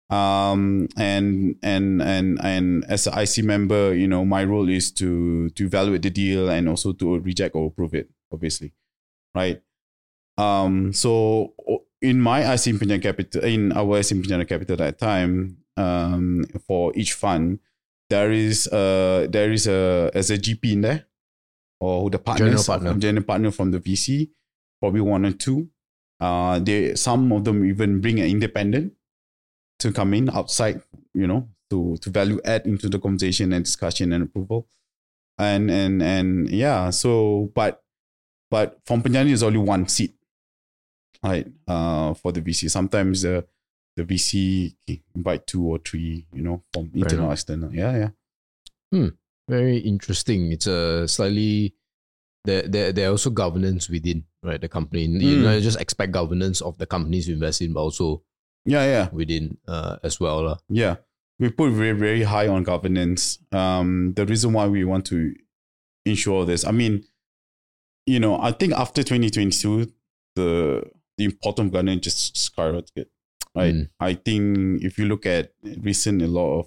Um, and and and and as an IC member, you know, my role is to to evaluate the deal and also to reject or approve it, obviously, right? Um, so in my IC in Capital, in our IC in Penjana Capital at that time, um, for each fund, there is uh there is a as a GP in there, or the partners, partner. general partner from the VC, probably one or two. Uh, they some of them even bring an independent to come in outside, you know, to to value add into the conversation and discussion and approval, and and and yeah. So, but but from Penjana is only one seat, right? Uh, for the VC. Sometimes the the VC invite two or three, you know, from internal, external. Yeah, yeah. Hmm. Very interesting. It's a slightly there, there there are also governance within right the company. You Mm. not just expect governance of the companies you invest in, but also Yeah, yeah. within uh, as well. Yeah, we put very very high on governance. Um, the reason why we want to ensure this, I mean, you know, I think after 2022, the the importance of governance just skyrocketed. Right. Mm. I think if you look at recent, a lot of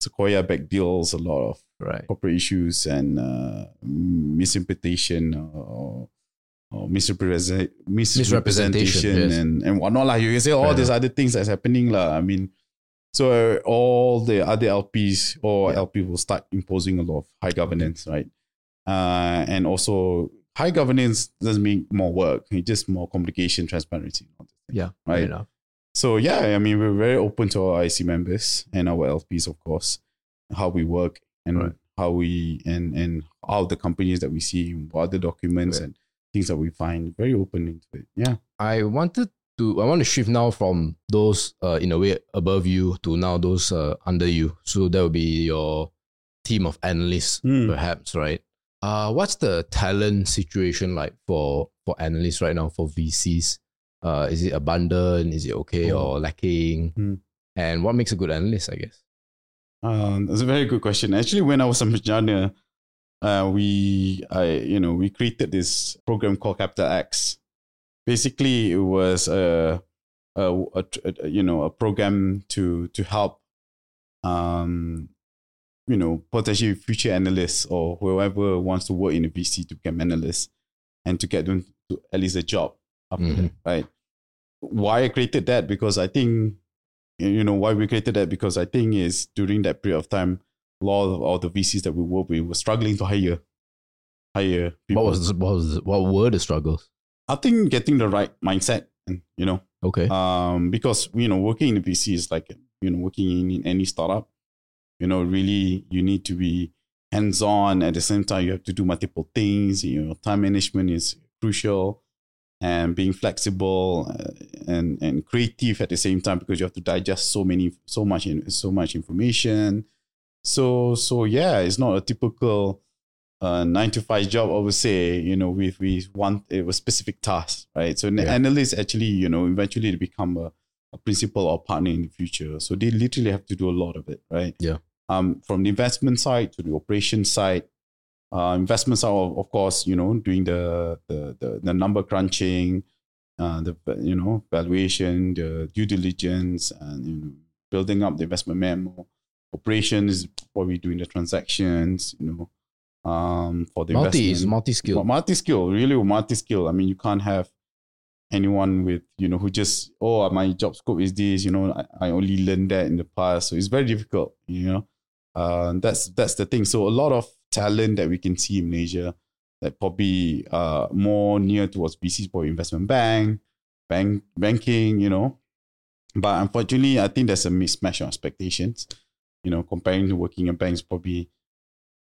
Sequoia back deals, a lot of Right. corporate issues and uh, misinterpretation or, or misrepresent, misrepresentation yes. and, and whatnot. Like you can say all these other things that's happening. lah. I mean, so all the other LPs or Yeah. LP will start imposing a lot of high governance, right? Uh, and also high governance doesn't mean more work. It's just more communication, transparency. Yeah. Right. Enough. So yeah, I mean we're very open to our IC members and our LPs, of course, how we work and Right. how we and and how the companies that we see, what the documents Right. and things that we find. Very open into it. Yeah. I wanted to I want to shift now from those uh, in a way above you to now those uh, under you. So that would be your team of analysts, Hmm. perhaps, right? Uh, what's the talent situation like for for analysts right now for VCs? Uh, is it abundant? Is it okay Oh. or lacking? Hmm. And what makes a good analyst? I guess. Um, that's a very good question. Actually, when I was a Majana, uh, we, I, you know, we created this program called Capital X. Basically, it was a, a, a, a you know, a program to to help, um, you know, potentially future analysts or whoever wants to work in a VC to become analysts and to get them to at least a job after Mhm. that, right? Why I created that because I think you know why we created that because I think is during that period of time, a lot of all the VCs that we work with were struggling to hire hire people. What was the- what was the- what were the struggles? I think getting the right mindset and you know Okay. um, because you know working in the VC is like you know working in, any startup. You know, really, you need to be hands on. At the same time, you have to do multiple things. You know, time management is crucial, and being flexible uh, and and creative at the same time because you have to digest so many so much in, so much information. So so yeah, it's not a typical uh, nine to five job. I would say you know with with one it was specific task, right? So an Yeah. analyst actually you know eventually they become a, a principal or partner in the future. So they literally have to do a lot of it, right? Yeah. Um, from the investment side to the operation side. Uh, investment side, of, of course, you know, doing the the the, the number crunching, uh, the you know valuation, the due diligence, and you know building up the investment memo. Operations, probably doing the transactions, you know, um, for the multi is multi skill. Multi skill, really multi skill. I mean, you can't have anyone with you know who just oh my job scope is this. You know, I, I only learned that in the past, so it's very difficult. You know, uh, that's that's the thing. So a lot of talent that we can see in Malaysia that probably uh more near towards VCs for investment bank, bank banking. You know, but unfortunately, I think there's a mismatch on expectations. You know, comparing to working in banks, probably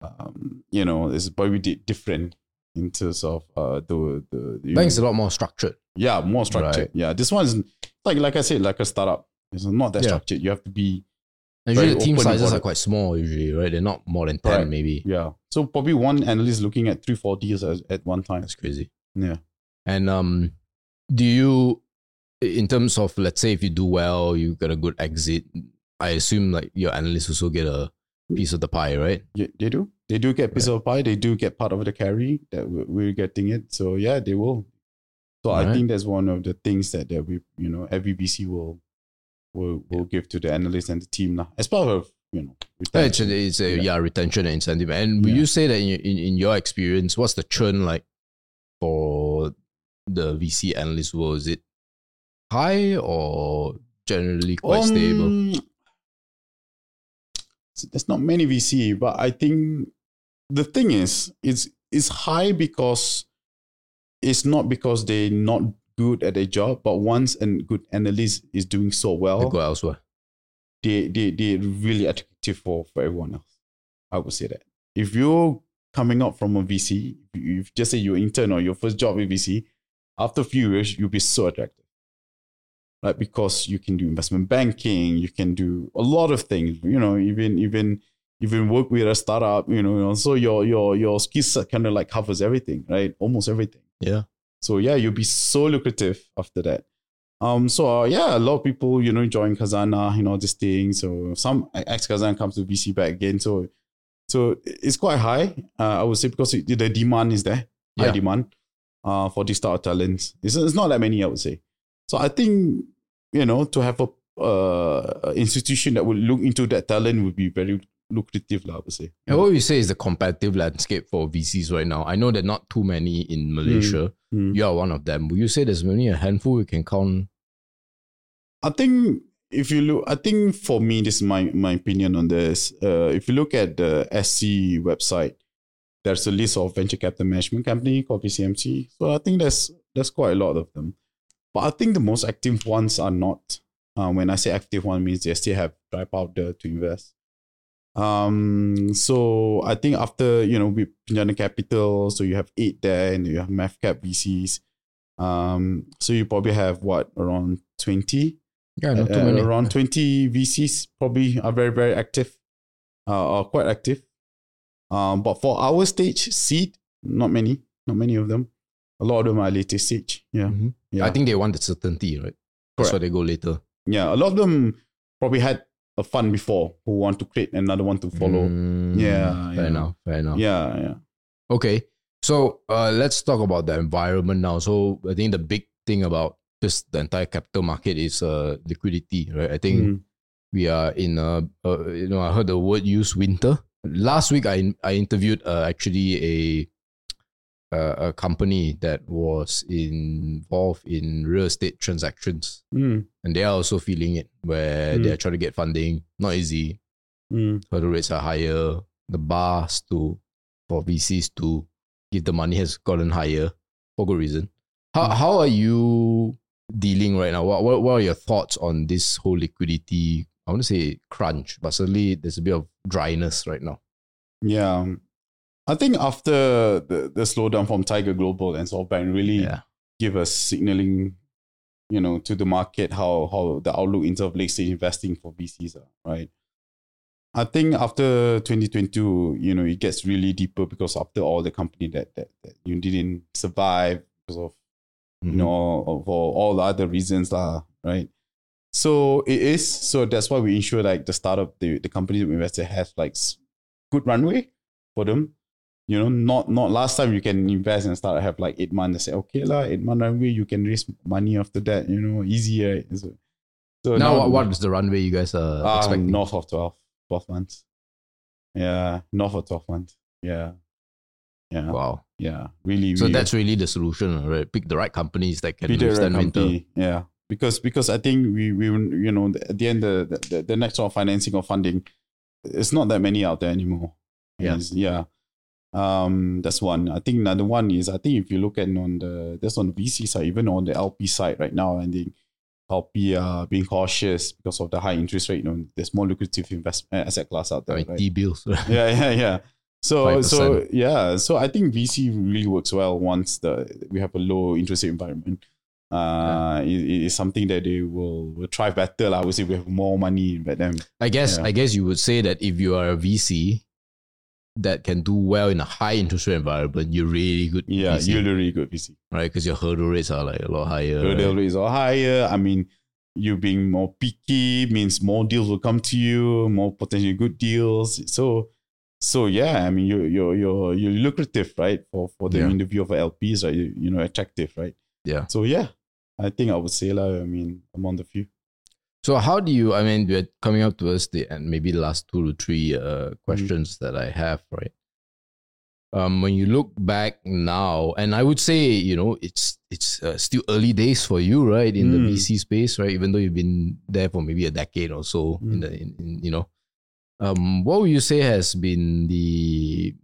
um, you know, it's probably di- different in terms of uh the the Banks know, a lot more structured. yeah more structured. Right. Yeah, this one's like like I said, like a startup. It's not that Yeah. structured. You have to be And usually the team sizes are quite small usually, right? They're not more than 10 Correct. maybe. yeah. So probably one analyst looking at three four deals at, at one time. That's crazy. Yeah. And um, do you, in terms of let's say if you do well, you get a good exit. I assume like your analysts also get a piece of the pie, right? Yeah, they do. They do get piece of pie. They do get part of the carry that we- we're getting it. So yeah, they will. So I Alright. think that's one of the things that, that we, you know, every VC will will will give to the analyst and the team now. As part of you know, Yeah, It's, retention. it's a, Yeah. yeah. retention and incentive. And Yeah. you say that in, your- in in your experience, what's the churn like for the VC analyst world? Is it high or generally quite stable? Um, so There's not many VC, but I think the thing is, it's it's high because it's not because they're not good at their job, but once a good analyst is doing so They well, go elsewhere. they they they're really attractive for, for everyone else. I would say that. If you're coming up from a VC, if just say you're intern or your first job with VC, after a few years, you'll be so attractive. Right? Because you can do investment banking, you can do a lot of things, you know, even even even work with a startup, you know, you know, so your your your skill set kind of like covers everything, right? Almost everything. Yeah. So yeah, you'll be so lucrative after that. Um, so uh, yeah, a lot of people, you know, join Khazanah, you know, this thing. So some ex Khazanah comes to VC back again. So so it's quite high, uh, I would say, because it, the demand is there, high demand uh, for these star talents. It's, it's not that many, I would say. So I think, you know, to have a uh, institution that would look into that talent would be very lucrative, lah, I would say. And what would you say is the competitive landscape for VCs right now? I know there are not too many in Malaysia. Mm. You are one of them. Will you say there's only a handful you can count? I think if you look, I think for me, this is my, my opinion on this. Uh, if you look at the SC website, there's a list of venture capital management company called VCMC. So I think there's there's quite a lot of them. But I think the most active ones are not. Uh, when I say active one, means they still have dry powder to invest. Um, so I think after you know with Penjana Capital, so you have eight there, and you have MAVCAP VCs. Um, so you probably have what around twenty Yeah, not too uh, many. around 20 VCs probably are very, very active, uh, are quite active. Um, but for our stage, seed, not many, not many of them. A lot of them are later stage. Yeah. Mhm. Yeah. I think they want the certainty, right? That's why they go later. yeah. A lot of them probably had a fund before who want to create another one to follow. Mm, Yeah, Fair yeah. enough. Fair enough. Yeah. Yeah. Okay. So uh, let's talk about the environment now. So I think the big thing about just the entire capital market is uh, liquidity, right? I think Mm. we are in a, uh, you know, I heard the word used winter. Last week, I I interviewed uh, actually a uh, a company that was involved in real estate transactions, Mm, and they are also feeling it, where Mm. they are trying to get funding. Not easy. mm, Hurdle rates are higher. The bars to for VCs to give the money has gotten higher for good reason. How Mm. how are you dealing right now? What, what what are your thoughts on this whole liquidity? I want to say crunch, but certainly there's a bit of dryness right now. yeah. I think after the, the slowdown from Tiger Global and SoftBank really Yeah. give us signaling, you know, to the market how how the outlook in terms of late stage investing for VCs are, right? I think after 2022, you know, it gets really deeper because after all the company that that, that you didn't survive because of Mhm. you know for all the other reasons lah, right? So it is so that's why we ensure like the startup, the the company we invested has like good runway for them. You know, not not last time you can invest and start have like eight months and say, okay lah, eight month runway, you can raise money after that, you know, easier. So, so now, what, what is the runway you guys are uh, expecting? north of 12, 12 months. Yeah, north of 12 months. Yeah. Yeah. Wow. Yeah. Really, So really that's really the solution, right? Pick the right companies that can the right withstand winter. company. Yeah. Because because I think we we you know at the end the the, the next round of financing or funding, it's not that many out there anymore. Yeah. It's- yeah. Um, that's one. I think another one is I think if you look at on the that's on the VC side, even on the LP side right now, I think LP are being cautious because of the high interest rate. You know, there's more lucrative investment asset class out there. mean, right? T bills. yeah, yeah, yeah. So 5%. so yeah, so I think VC really works well once the we have a low interest rate environment. Uh, it, it is something that they will, will thrive better. I would say we have more money but them. I guess Yeah. I guess you would say that if you are a VC that can do well in a high interest rate environment, you're really good. Yeah, VC, you're really good VC. right? Because your hurdle rates are like a lot higher. Hurdle right? rates are higher. I mean, you being more picky means more deals will come to you, more potentially good deals. So, so yeah, I mean, you you're you're you're lucrative, right? For for the Yeah. interview of LPs, right? You, you know, attractive, right? Yeah. So yeah, I think I would say like, I mean, among the few. So how do you? I mean, we're coming up towards the end. Maybe the last two to three uh, questions that I have, right? Um, when you look back now, and I would say, you know, it's it's uh, still early days for you, right, in the Mm. VC space, right? Even though you've been there for maybe a decade or so, in Mm. the in, in you know, um, what would you say has been the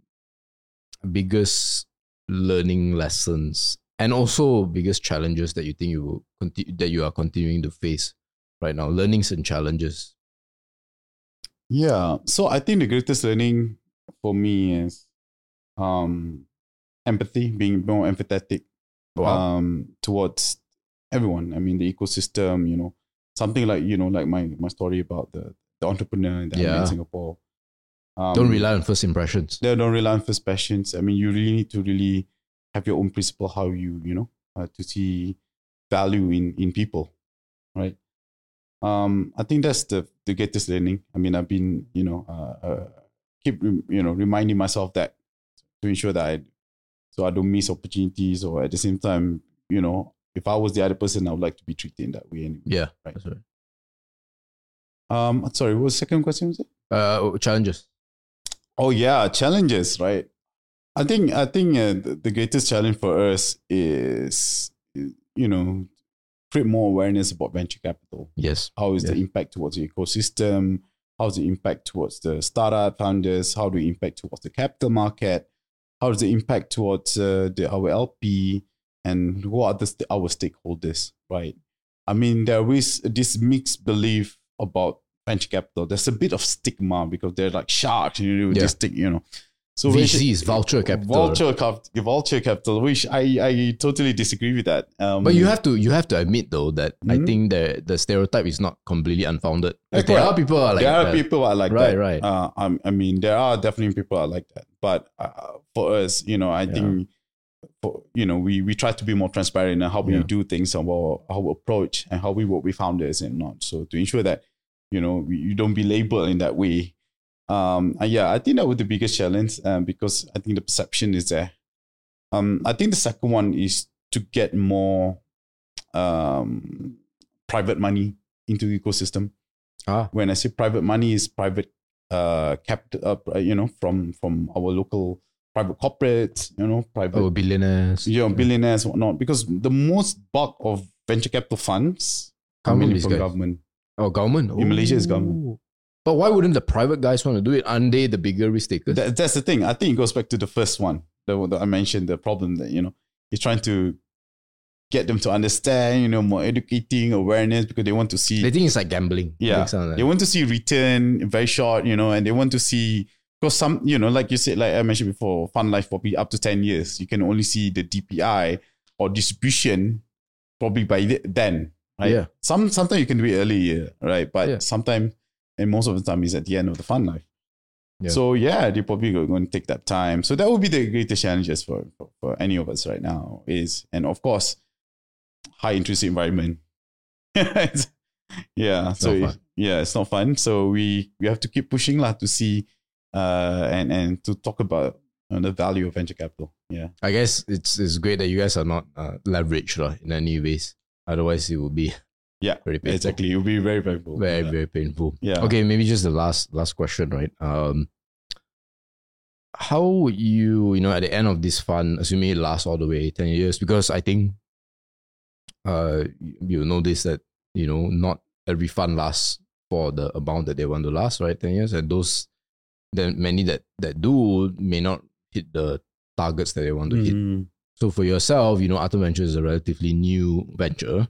biggest learning lessons and also biggest challenges that you think you will continue that you are continuing to face right now? Learnings and challenges. Yeah. So I think the greatest learning for me is um empathy, being more empathetic um towards everyone. I mean the ecosystem, you know, something like, you know, like my my story about the, the entrepreneur that Yeah. in Singapore. Um, Don't rely on first impressions. they don't rely on first passions. I mean, you really need to really have your own principle how you, you know, uh, to see value in in people, right? Um, I think that's the the greatest learning. I mean, I've been, you know, uh, uh, keep you know reminding myself that to ensure that I, so I don't miss opportunities, or at the same time, you know, if I was the other person, I would like to be treated in that way. Anyway. Yeah. Right. Right. Um, sorry, what was the second question? Was it? Uh, challenges. Oh yeah, challenges, right? I think I think uh, the, the greatest challenge for us is you know create more awareness about venture capital. Yes. How is the impact towards the ecosystem? How's the impact towards the startup founders? How do we impact towards the capital market? How does the impact towards uh, the our LP and who are the, st- our stakeholders? Right. I mean, there is this mixed belief about venture capital. There's a bit of stigma because they're like sharks, you know, Yeah. this thing, you know. So VCs, vulture capital. vulture capital, vulture capital, which I, I totally disagree with that. Um, But you have to you have to admit though that I Mhm. think the the stereotype is not completely unfounded. Yeah, there are people are like there are that. people are like Right, that. right. Uh, um, I mean, there are definitely people are like that. But uh, for us, you know, I Yeah. think, for, you know, we, we try to be more transparent in how we Yeah. do things and how, how we approach and how we work with founders and not. So to ensure that, you know, we, you don't be labeled in that way. Um, and yeah, I think that was the biggest challenge um, because I think the perception is there. Um, I think the second one is to get more um, private money into the ecosystem. Ah, When I say private money, is private uh capital, uh, you know, from from our local private corporates, you know, private oh, billionaires. you know, billionaires, whatnot. Because the most bulk of venture capital funds Come from government. Oh, government. In Malaysia, it's Oh. government. But why wouldn't the private guys want to do it? Aren't they the bigger risk takers? That, that's the thing. I think it goes back to the first one that, that I mentioned. The problem that you know he's trying to get them to understand, you know, more educating awareness because they want to see they think it's like gambling. Yeah. Like They want to see return very short, you know, and they want to see because some, you know, like you said, like I mentioned before, fund life probably up to 10 years. You can only see the DPI or distribution probably by then, right? Yeah. Some sometimes you can do it earlier, right? But Yeah. sometimes and most of the time is at the end of the fun life. Yeah. So yeah, they probably going to take that time. So that would be the greatest challenges for, for, for any of us right now is, and of course, high interest environment. Yeah. It's so it- yeah, it's not fun. So we we have to keep pushing lah to see uh and and to talk about uh, the value of venture capital. Yeah. I guess it's it's great that you guys are not uh, leveraged lah, in any ways. Otherwise, it would be Yeah. very painful. Exactly. It will be very painful. Very yeah. very painful. Yeah. Okay, maybe just the last last question, right? Um, how would you you know at the end of this fund, assuming it lasts all the way ten years, because I think uh you notice that you know not every fund lasts for the amount that they want to last, right? Ten years, and those then many that that do may not hit the targets that they want to hit. Mm. So for yourself, you know, Artem Venture is a relatively new venture,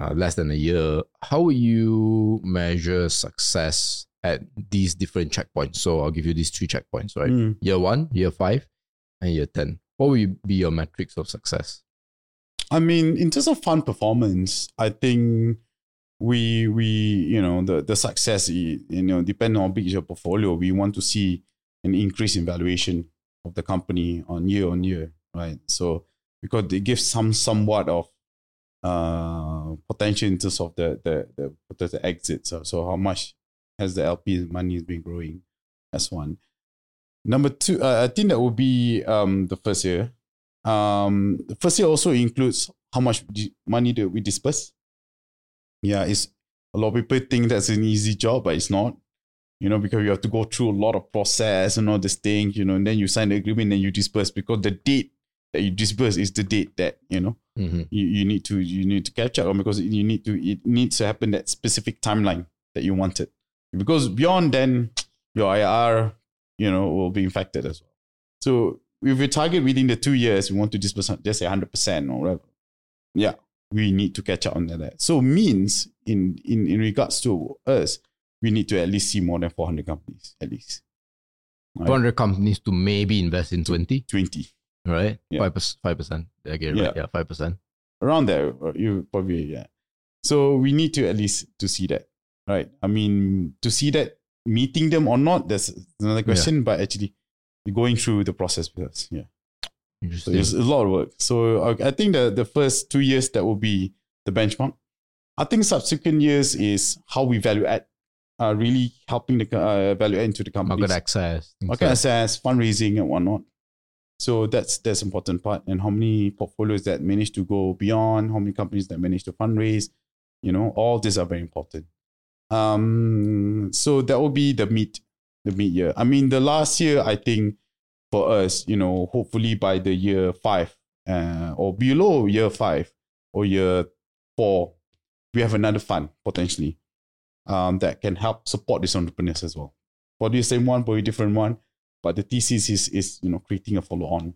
uh, less than a year. How will you measure success at these different checkpoints? So I'll give you these three checkpoints, right? Mm. Year one, year five, and year 10. What will be your metrics of success? I mean, in terms of fund performance, I think we we you know the the success you know depending on how big is your portfolio, we want to see an increase in valuation of the company on year on year, right? So because it gives some somewhat of uh potential in terms of the the the, the, exits. So, so how much has the LP money been growing? That's one. Number two, uh, I think that would be um the first year. Um, the first year also includes how much money that we disperse. Yeah, it's a lot of people think that's an easy job, but it's not. You know, because you have to go through a lot of process and all this thing, you know, and then you sign the agreement and you disperse because the date that you disperse is the date that, you know, Mm-hmm. you, you need to you need to catch up on because you need to it needs to happen that specific timeline that you wanted. Because beyond then your IR, you know, will be infected as well. So if we target within the two years, we want to disperse just say hundred percent or whatever. Yeah, we need to catch up on that. So means in in in regards to us, we need to at least see more than four hundred companies at least. Right. 400 companies to maybe invest in 20, Twenty right? 5%. 5%. I get it right? Yeah, 5%. around there uh, you probably yeah so we need to at least to see that right i mean to see that meeting them or not that's another question but actually going through the process with us yeah so it's a lot of work so I- i think the the first two years that will be the benchmark i think subsequent years is how we value add uh, really helping the uh, value add into the company Market access. market like- access, fundraising, and whatnot. So that's that's important part. And how many portfolios that manage to go beyond, how many companies that manage to fundraise, you know, all these are very important. Um, so that will be the meet, the mid year. I mean, the last year, I think for us, you know, hopefully by the year five, uh, or below year five or year four, we have another fund potentially, um, that can help support these entrepreneurs as well. Probably the same one, probably different one, but the thesis is is you know creating a follow on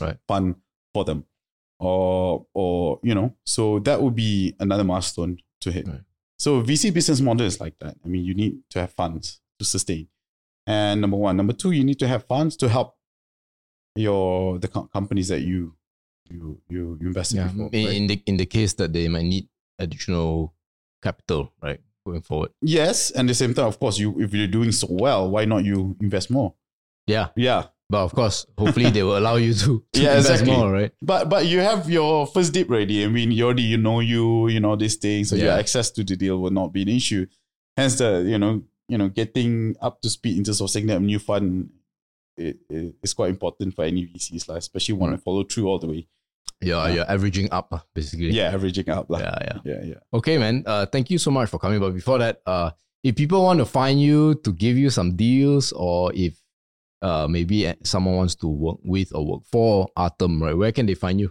Right. fund for them, or or you know, so that would be another milestone to hit. Right. So VC business model is like that. I mean, you need to have funds to sustain, and number one, number two, you need to have funds to help your the co- companies that you you you you invested Yeah, before. in, right? in the in the case that they might need additional capital, right, going forward. Yes, and at the same time, of course, you if you're doing so well, why not you invest more? Yeah, Yeah, but of course, hopefully they will allow you to, to Yeah, exactly. more, right? But but you have your first dip ready. I mean, you already you know you you know these things, so your Yeah. access to the deal will not be an issue. Hence the you know you know getting up to speed in terms of setting up new fund it, it- is quite important for any VCs, like, especially want to follow through all the way. You're, you're averaging up, uh, basically. Yeah, averaging up. lah. Yeah, yeah. yeah, yeah. Okay, man. Uh, thank you so much for coming. But before that, uh, if people want to find you to give you some deals, or if uh maybe someone wants to work with or work for Artem, right? Where can they find you?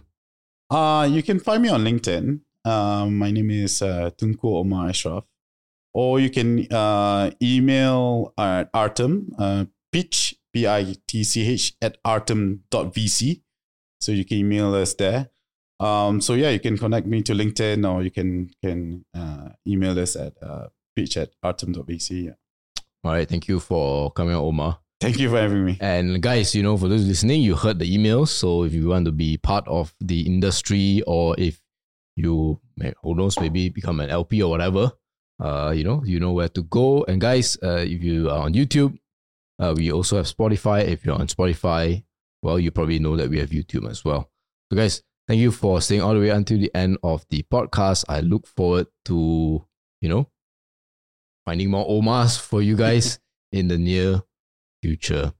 Uh, you can find me on LinkedIn. Um, my name is uh, Tunku Omar Ashraf. Or you can uh, email at Artem, uh, pitch, P I T C H, at artem.vc. So you can email us there. Um, so yeah, you can connect me to LinkedIn or you can can uh, email us at uh, pitch at artem.vc. Yeah. All right. Thank you for coming, Omar. Thank you for having me. And guys, you know, for those listening, you heard the emails. So if you want to be part of the industry or if you, who knows, maybe become an LP or whatever, uh, you know, you know where to go. And guys, uh, if you are on YouTube, uh, we also have Spotify. If you're on Spotify, well, you probably know that we have YouTube as well. So guys, thank you for staying all the way until the end of the podcast. I look forward to, you know, finding more Omars for you guys in the near future.